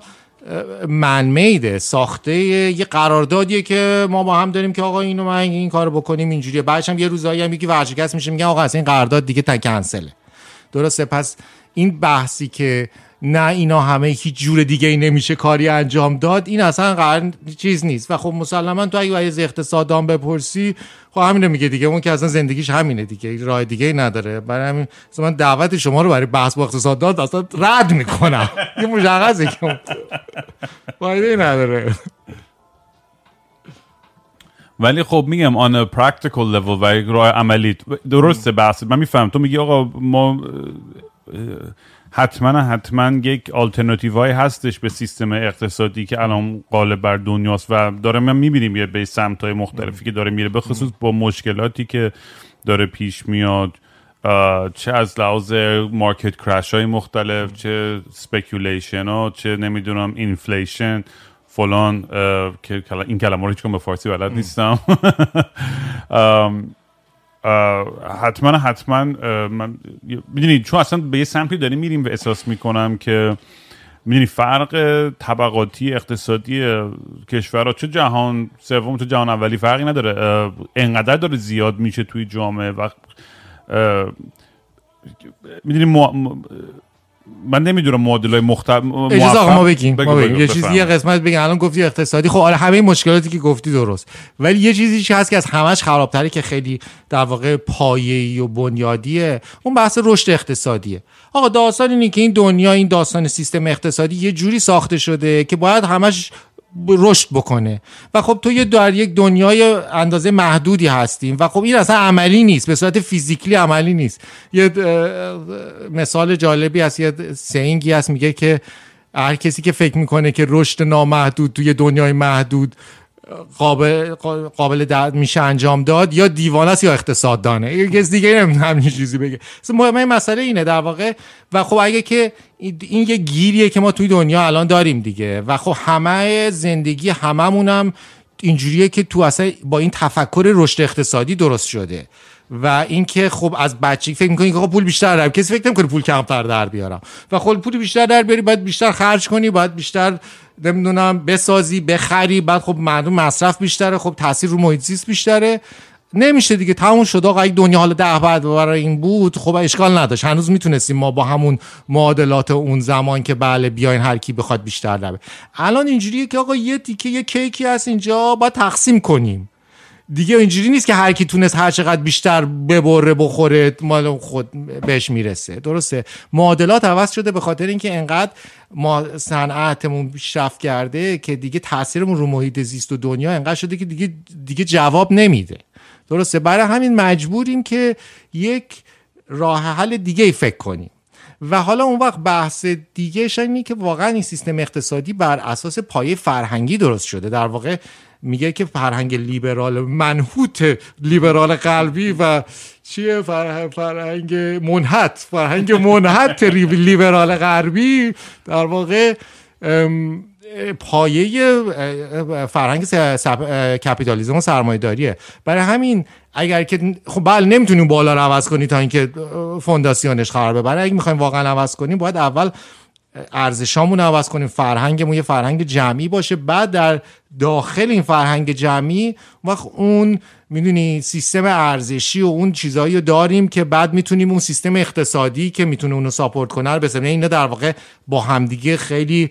من میده ساخته یه قراردادیه که ما با هم داریم که آقا اینو من این کارو بکنیم اینجوریه. بعدش هم یه روزایی هم یکی ورشکست میشه میگه آقا اصلا این قرارداد دیگه تا کنسله. درسته پس این بحثی که نه اینا همه هیچ جور دیگه ای نمیشه کاری انجام داد. این اصلا قرار چیز نیست. و خب مسلما تو اگه از اقتصادان بپرسی خب همین میگه دیگه. اون که اصلا زندگیش همینه دیگه. راه دیگه ای نداره. برای همین من دعوت شما رو برای بحث با اقتصاددان اصلا رد می‌کنم. یه مشخصه که فایده نداره. ولی خب میگم آن practical level و راه عملی. درسته بحث. من میفهم تو میگی آقا ما حتما حتما یک آلترناتیو هستش به سیستم اقتصادی که الان غالب بر دنیاست و داره من می‌بینیم یه به سمت های مختلفی که داره میره به خصوص با مشکلاتی که داره پیش میاد چه از لحاظ market crash های مختلف چه speculation ها چه نمی‌دونم inflation فلان که این کلمه رو هیچ به فارسی بلد نیستم. حتما حتما من می‌دونید چون اصلا به یه سمتی داریم میریم و احساس می‌کنم که می‌دونی فرق طبقاتی اقتصادی کشورها چه جهان سوم چه جهان اولی فرقی نداره. انقدر داره زیاد میشه توی جامعه و می‌دونی من نمی‌دونم معادل های مختلف اجازه آقا ما بگیم, بگیم. بگیم. یه چیزی یه قسمت بگیم الان گفتی اقتصادی خب آره همه مشکلاتی که گفتی درست ولی یه چیزی هست که از همش خرابتره که خیلی در واقع پایه‌ای و بنیادیه اون بحث رشد اقتصادیه آقا داستان اینه که این دنیا این داستان سیستم اقتصادی یه جوری ساخته شده که باید همش رشد بکنه. و خب تو یه در یک دنیای اندازه محدودی هستیم و خب این اصلا عملی نیست به صورت فیزیکلی عملی نیست. یه مثال جالبی هست یه سینگی هست میگه که هر کسی که فکر می‌کنه که رشد نامحدود توی دنیای محدود قابل قابل میشه انجام داد یا دیوانه است یا اقتصاددانه. یه کس دیگه نمی‌دونه همین چیزی بگه. مهم مسئله اینه در واقع. و خب اگه که این یه گیریه که ما توی دنیا الان داریم دیگه. و خب همه زندگی هممونم اینجوریه که تو اصلا با این تفکر رشد اقتصادی درست شده. و اینکه خب از بچگی فکر می‌کنی که خب پول بیشتر دارم کسی فکر نمی‌کنه پول کمتر در بیارم. و خب پول بیشتر در بیاری باید بیشتر خرج کنی باید بیشتر نمی‌دونم بسازی بخری بعد خب مردم مصرف بیشتره خب تاثیر رو محیط زیست بیشتره. نمیشه دیگه تموم شد. آقا اگه دنیا حالا ده بعد برای این بود خب اشکال نداشت. هنوز می‌تونستیم ما با همون معادلات اون زمان که بله بیاین هر کی بخواد بیشتر در الان اینجوریه که آقا یه تیکه یه کیکی هست اینجا باید تقسیم کنیم. دیگه اینجوری نیست که هر کی تونست هر چقدر بیشتر ببره بخوره مال خود بهش می‌رسه. درسته؟ معادلات عوض شده به خاطر اینکه انقدر ما صنعتمون پیشرفت کرده که دیگه تاثیرمون رو محیط زیست و دنیا انقدر شده که دیگه دیگه جواب نمیده. درسته؟ برای همین مجبوریم که یک راه حل دیگه ای فکر کنیم. و حالا اون وقت بحث دیگه اینه که واقعا این سیستم اقتصادی بر اساس پایه فرهنگی درست شده. در واقع میگه که فرهنگ لیبرال منحوت لیبرال قلبی و چیه؟ فرهنگ, منحت فرهنگ منحت لیبرال غربی. در واقع پایه فرهنگ کپیتالیزم و سرمایه داریه برای همین اگر که خب بله نمی‌تونیم بالا رو عوض کنی تا اینکه فونداسیونش خرابه برای اگه می‌خوایم واقعا عوض کنیم باید اول ارزشامون عوض کنیم فرهنگمون یه فرهنگ جمعی باشه. بعد در داخل این فرهنگ جمعی وقت اون می‌دونی سیستم ارزشی و اون چیزهایی رو داریم که بعد می‌تونیم اون سیستم اقتصادی که می‌تونه اونو support کنه رو بسنه اینا در واقع با همدیگه خیلی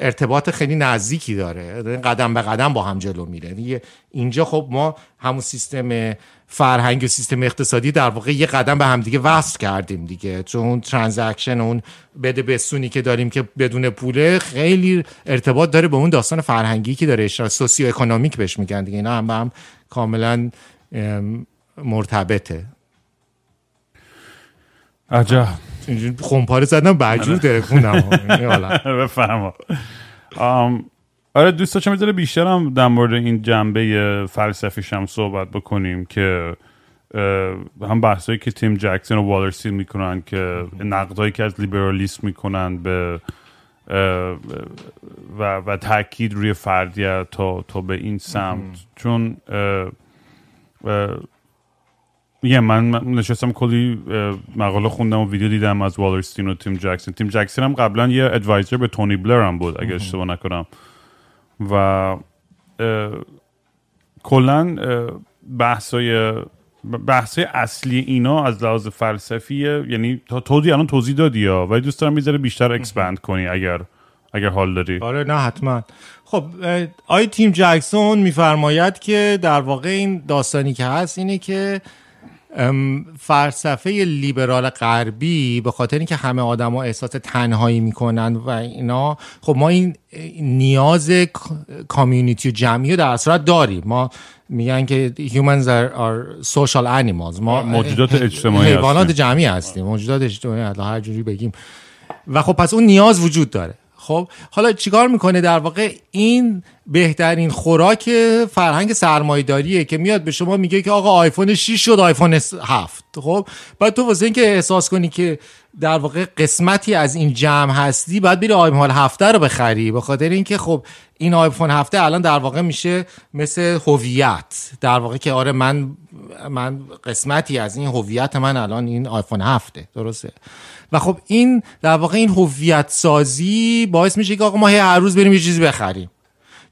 ارتباط خیلی نزدیکی داره. قدم به قدم با هم جلو میره. اینجا خب ما همون سیستم فرهنگ و سیستم اقتصادی در واقع یه قدم به همدیگه وصل کردیم دیگه. چون اون transaction اون بده بسونی که داریم که بدون پوله خیلی ارتباط داره به اون داستان فرهنگی که داره سوسیو اکونومیک بهش میگن دیگه. اینا هم, هم کاملا مرتبطه. عجب. خمپاره زدم بجور داره خونم آره دوست داشتم می‌ذاره بیشتر هم در مورد این جنبه فلسفیش هم صحبت بکنیم که هم بحثایی که تیم جکسون و والرسی می‌کنن که نقدهایی که از لیبرالیسم می‌کنن به و, و تاکید روی فردیت تا, تا به این سمت. چون میگم من نشستم کلی مقاله خوندم و ویدیو دیدم از والرستین و تیم جکسون. تیم جکسون هم قبلا یه ادوایزر به تونی بلر هم بود اگه اشتباه نکنم. و کلا بحثای بحث اصلی اینا از لحاظ فلسفیه یعنی تا توضیح الان توضیح دادی یا ولی دوست دارم یه ذره بیشتر expand کنی اگر اگر حال داری. آره نه حتما. خب آقای تیم جکسون میفرماید که در واقع این داستانی که هست اینه که فلسفه لیبرال غربی به خاطر اینکه همه آدما احساس تنهایی می‌کنن و اینا خب ما این نیاز کامیونیتی و جمعی رو در صورت داریم. ما میگن که humans are, are social animals. ما موجودات اجتماعی حیوانات جمعی هستیم. موجودات اجتماعی هر جوری بگیم. و خب پس اون نیاز وجود داره. خب حالا چیکار می‌کنه در واقع؟ این بهترین خوراک فرهنگ سرمایداریه که میاد به شما میگه که آقا آیفون 6 شد آیفون 7 خب بعد تو واسه اینکه احساس کنی که در واقع قسمتی از این جمع هستی بعد بری آیفون 7 رو بخری. به خاطر اینکه خب این آیفون 7 الان در واقع میشه مثل هویت. در واقع که آره من من قسمتی از این هویت من الان این آیفون 7 درسته؟ و خب این در واقع این هویت سازی باعث میشه که آقا ما هر روز بریم یه چیزی بخریم.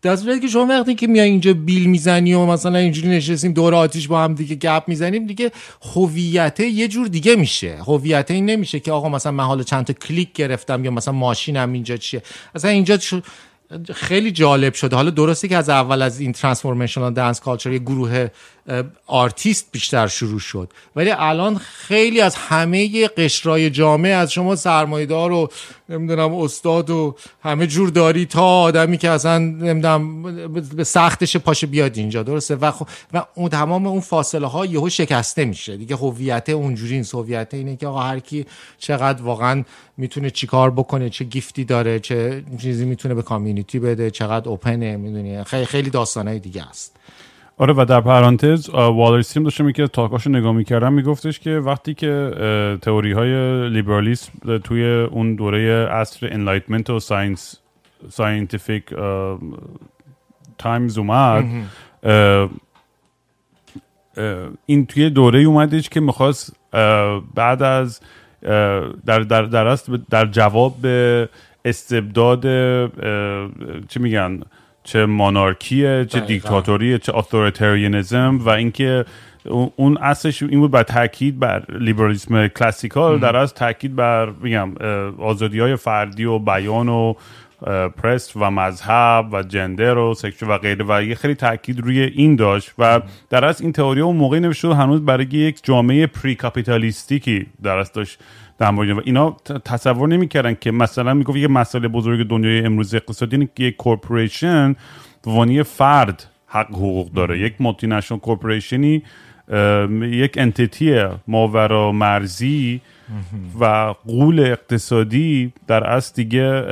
در که شما وقتی که میای اینجا بیل می‌زنی و مثلا اینجوری نشستیم دور آتیش با هم دیگه گپ می‌زنیم دیگه هویت یه جور دیگه میشه. هویت این نمیشه که آقا مثلا من حالا چند تا کلیک گرفتم یا مثلا ماشینم اینجا چیه. اصلا اینجا خیلی جالب شده. حالا درسته که از اول از این transformational dance culture یه گروه آرتیست بیشتر شروع شد. ولی الان خیلی از همه قشرای جامعه از شما سرمایدار و نمی‌دونم استاد و همه جور داری تا آدمی که اصلا نمی‌دونم به سختش پاشه بیاد اینجا درسته؟ و, و اون تمام اون فاصله ها یهو شکسته میشه. دیگه هویت اونجوری این هویت اینه که آقا هر کی چقدر واقعا می‌تونه چیکار بکنه چه gift ی داره چه چیزی می‌تونه به community بده چقدر open ه می‌دونی؟ خیلی خیلی داستانهای دیگه است. آره و در پرانتز والرسی هم داشتم که talk اشو نگاه می‌کردم میگفتش که وقتی که تئوری های لیبرالیسم توی اون دوره عصر Enlightenment و science scientific times اومد این توی دوره اومدش که می‌خواست بعد از در در در, در جواب به استبداد چی میگن؟ چه monarchy ه چه دیکتاتوریه چه authoritarianism و اینکه اون اصلش این بود بر تاکید بر لیبرالیسم classical در از تاکید بر میگم آزادی های فردی و بیان و پرست و مذهب و جندر و سکشو و غیره و یه خیلی تاکید روی این داشت و در از این تئوری اون موقعی نوشته هنوز برای یک جامعه پری کاپیتالیستیکی در از داشت در مورد اینا تصور نمی‌کردن که مثلا می‌گفت یه مسئله بزرگ دنیای امروز اقتصادی اینه که یک کورپوریشن وانی فرد حق حقوق داره. یک مولتی نشنال کورپوریشنی یک انتیتی ماورا مرزی و قول اقتصادی در اصل دیگه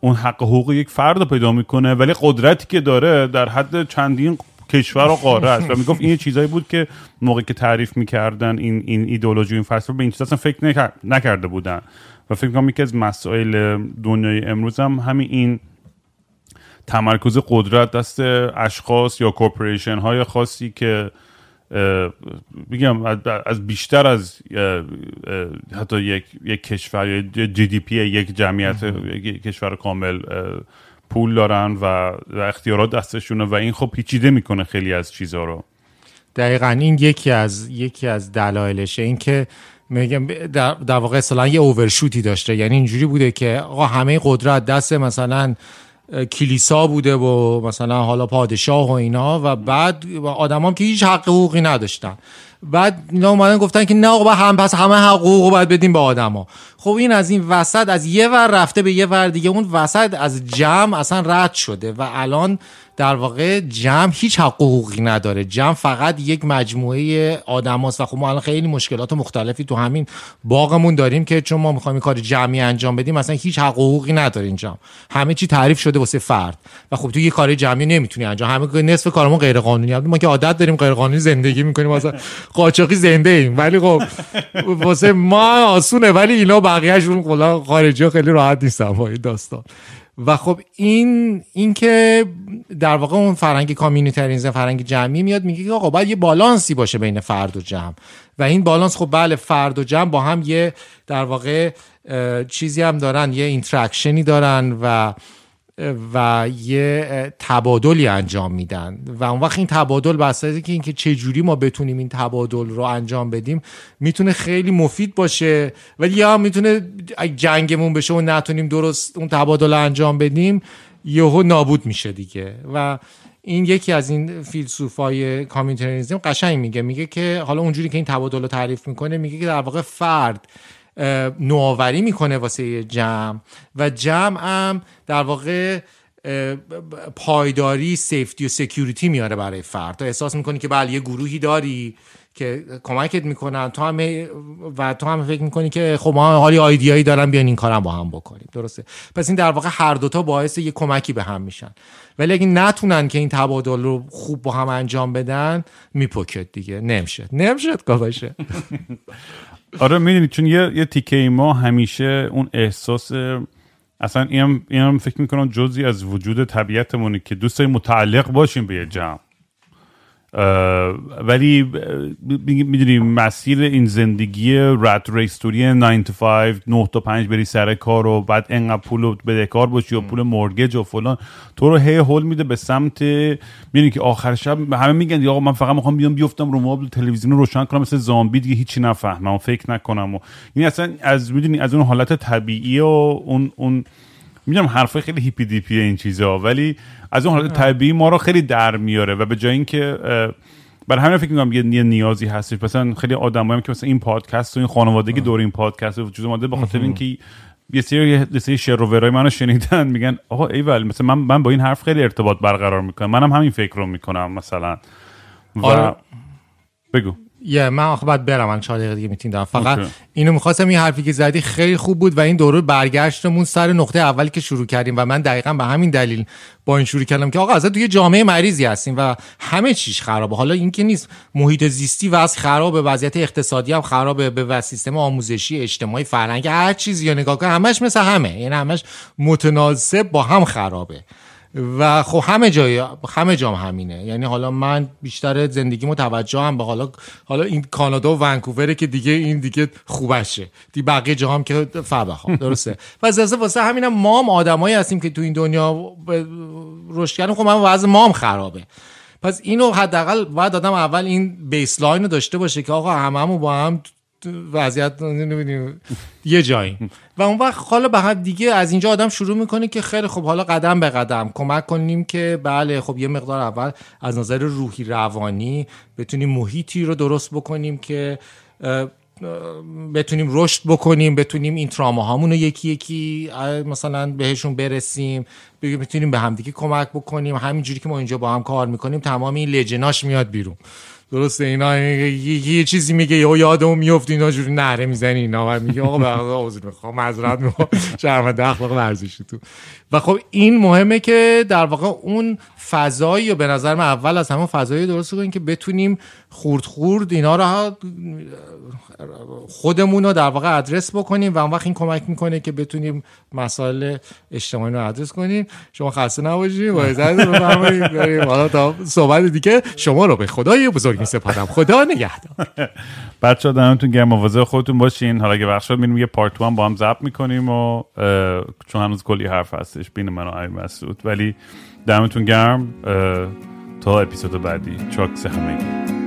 اون حق حقوق یک فرد رو پیدا می‌کنه. ولی قدرتی که داره در حد چندین کشور و قاره است. و می‌گفت این چیزایی بود که موقعی که تعریف می‌کردن این این ایدئولوژی این فلسفه به این چیزا اصلا فکر نکرده بودن. و فکر کنم یکی از مسائل دنیای امروز هم همین این تمرکز قدرت دست اشخاص یا کورپوریشن های خاصی که میگم از بیشتر از حتی یک, یک کشور یا جی دی پی یک جمعیت یک کشور کامل پول دارن و, اختیارات دستشونه و این خب پیچیده می‌کنه خیلی از چیزها رو. دقیقا این یکی از یکی از دلایلشه. این که میگم در, در واقع اصلا یه اوورشوتی داشته. یعنی اینجوری بوده که آقا همه قدرت دست مثلا کلیسا بوده و مثلا حالا پادشاه و اینا و بعد آدمام که هیچ حق حقوقی نداشتن. بعد اینا اومدن گفتن که نه آقا هم پس همه حقوق رو باید بدیم به آدما. خب این از این وسط از یه ور رفته به یه ور دیگه اون وسط از جمع اصلا رد شده و الان در واقع جمع هیچ حقوقی نداره. جمع فقط یک مجموعه آدم هست و خب ما الان خیلی مشکلات مختلفی تو همین باغمون داریم که چون ما می‌خوایم کار جمعی انجام بدیم مثلا هیچ حقوقی نداره این جمع همه چی تعریف شده واسه فرد. و خب تو یه کار جمعی نمی‌تونی انجام. همه نصف کارمون غیر قانونی ما که عادت داریم غیر قانونی زندگی می‌کنیم. مثلا قاچاقی زنده ایم. ولی خب واسه ما آسونه ولی اینا بقیه‌شون کلا خارجی خیلی راحت نیستن با این داستان. و خب این این که در واقع اون فرهنگ communitarianism فرهنگ جمعی میاد میگه که آقا باید یه بالانسی باشه بین فرد و جمع. و این بالانس خب بله فرد و جمع با هم یه در واقع چیزی هم دارن یه interaction ی دارن و و یه تبادلی انجام میدن. و اون وقت این تبادل بسته به اینکه چه جوری ما بتونیم این تبادل رو انجام بدیم می‌تونه خیلی مفید باشه. ولی یا می‌تونه جنگمون بشه و نتونیم درست اون تبادل رو انجام بدیم یهو نابود میشه دیگه. و این یکی از این فیلسوفای communitarianism قشنگ میگه. میگه که حالا اونجوری که این تبادل رو تعریف می‌کنه میگه که در واقع فرد نوآوری می‌کنه واسه جمع. و جمع هم در واقع پایداری safety و security میاره برای فرد. تو احساس می‌کنی که بله یه گروهی داری که کمکت می‌کنن. تو همه و تو هم فکر می‌کنی که خب ما حالی آیدیایی دارن بیان این کارم با هم بکنیم. درسته؟ پس این در واقع هر دوتا باعث یه کمکی به هم میشن. ولی اگه نتونن که این تبادل رو خوب با هم انجام بدن میپکت دیگه. نمیشه. نمیشه باشه آره می‌دونی چون یه, یه تیکه ما همیشه اون احساس اصلا اینم اینم فکر می‌کنم جزی از وجود طبیعتمونه که دوست متعلق باشیم به یه جمع. ولی می‌دونی مسیر این زندگی رد ریستوری 9 to 5 9 تا 5 بری سر کار و بعد انقدر پول بدهکار باشی و پول مورگج و فلان. تو رو هی هول میده به سمت می‌دونی که آخر شب همه میگن آقا من فقط می‌خوام بیام بیفتم رو مبل تلویزیون رو روشن کنم مثل زامبی دیگه هیچی نفهمم و فکر نکنم و این اصلا از می‌دونی از اون حالت طبیعی و اون اون می‌دونم حرفای خیلی هیپی دیپی این چیزا ولی از اون حالت طبیعی ما رو خیلی در میاره و به جای اینکه برای همین فکر می‌کنم یه نیازی هستش. مثلا خیلی آدمایی که مثلا این پادکست و این خانوادگی دور این پادکست وجود اومده به خاطر اینکه یه سری یه سری شعر و ورای منو شنیدن میگن آقا ایول مثلا من من با این حرف خیلی ارتباط برقرار می‌کنم. منم همین فکر رو می‌کنم مثلا. و آره. بگو. یه من آخه باید برم من چهار دقیقه دیگه میتین دارم فقط اینو می‌خواستم این حرفی که زدی خیلی خوب بود و این دوره برگشتمون سر نقطه اولی که شروع کردیم و من دقیقا به همین دلیل با این شروع کردم که آقا از توی جامعه مریضی هستیم و همه چیش خرابه. حالا این که نیست محیط زیستی و از خرابه وضعیت اقتصادی هم خرابه به سیستم آموزشی اجتماعی فرهنگ هر چیزی یا نگاه کن همش مثل همه. یعنی همش متناسب با هم خرابه. و خب همه جای همه جام همینه. یعنی حالا من بیشتر زندگی توجه هم به حالا حالا این کانادا و ونکووره که دیگه این دیگه خوبشه. دی بقیه جا هم که فبه ها درسته. و واسه واسه همینم ما هم آدمایی هستیم که تو این دنیا رشد کردن خب من وضع ما هم خرابه. پس اینو حداقل باید آدم اول این بیسلاین رو داشته باشه که آقا هممون با هم وضعیت نمی‌دونیم. یه جایی. و اون وقت حالا به دیگه از اینجا آدم شروع می‌کنه که خیلی خب حالا قدم به قدم کمک کنیم که بله خب یه مقدار اول از نظر روحی روانی بتونیم محیطی رو درست بکنیم که بتونیم رشد بکنیم بتونیم این تراما رو یکی یکی مثلا بهشون برسیم بتونیم به همدیگه کمک بکنیم. همینجوری که ما اینجا با هم کار می‌کنیم تمام این لجناش میاد بیرون. درسته اینا یه, چیزی میگه یا یادمون میفت اینا جوری نره می‌زنی اینا و میگه آقا به عذر می‌خوام معذرت می‌خوام. شرمنده اخلاق ورزشی تو. و خب این مهمه که در واقع اون فضایی و به نظر من اول از همون فضایی درست کنیم که بتونیم خورد خورد اینا رو خودمون رو در واقع ادرس بکنیم و اون وقت این کمک می‌کنه که بتونیم مسائل اجتماعی رو ادرس کنیم. شما خسته نباشید با عزت حالا تا صحبت دیگه شما رو به خدای بزرگ میسپارم. خدا نگهدار. بچه‌ها دمتون گرم. مواظب خودتون باشین. حالا که وقت شد یه پارت با هم ضبط می‌کنیم و چون هنوز کلی حرف هستش بین من و علی مسعود. ولی دمتون گرم. تا اپیزود بعدی. چاکس همگی.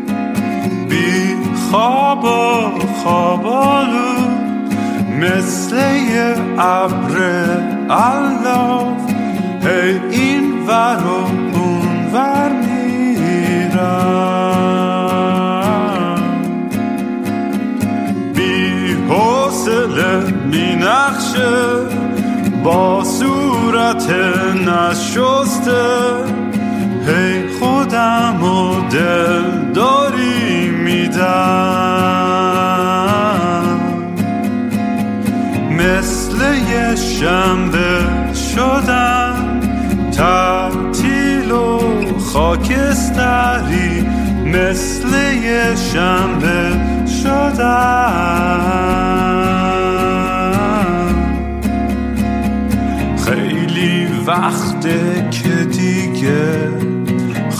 بی خواب و خوابالو مثل ابر الاف هی این ور و اون ور میرم. بی حوصله بی نقشه با صورت نشسته. هی خودم و دل داری. میدم. مثل یه شنبه شدم تعطیل و خاکستری. مثل یه شنبه شدم. وقته که دیگه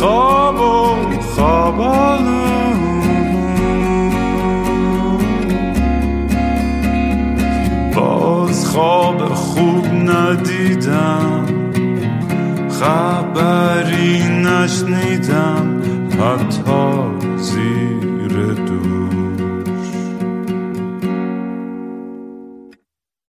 خواب و خواب باز خواب خوب ندیدم خبری نشنیدم حتی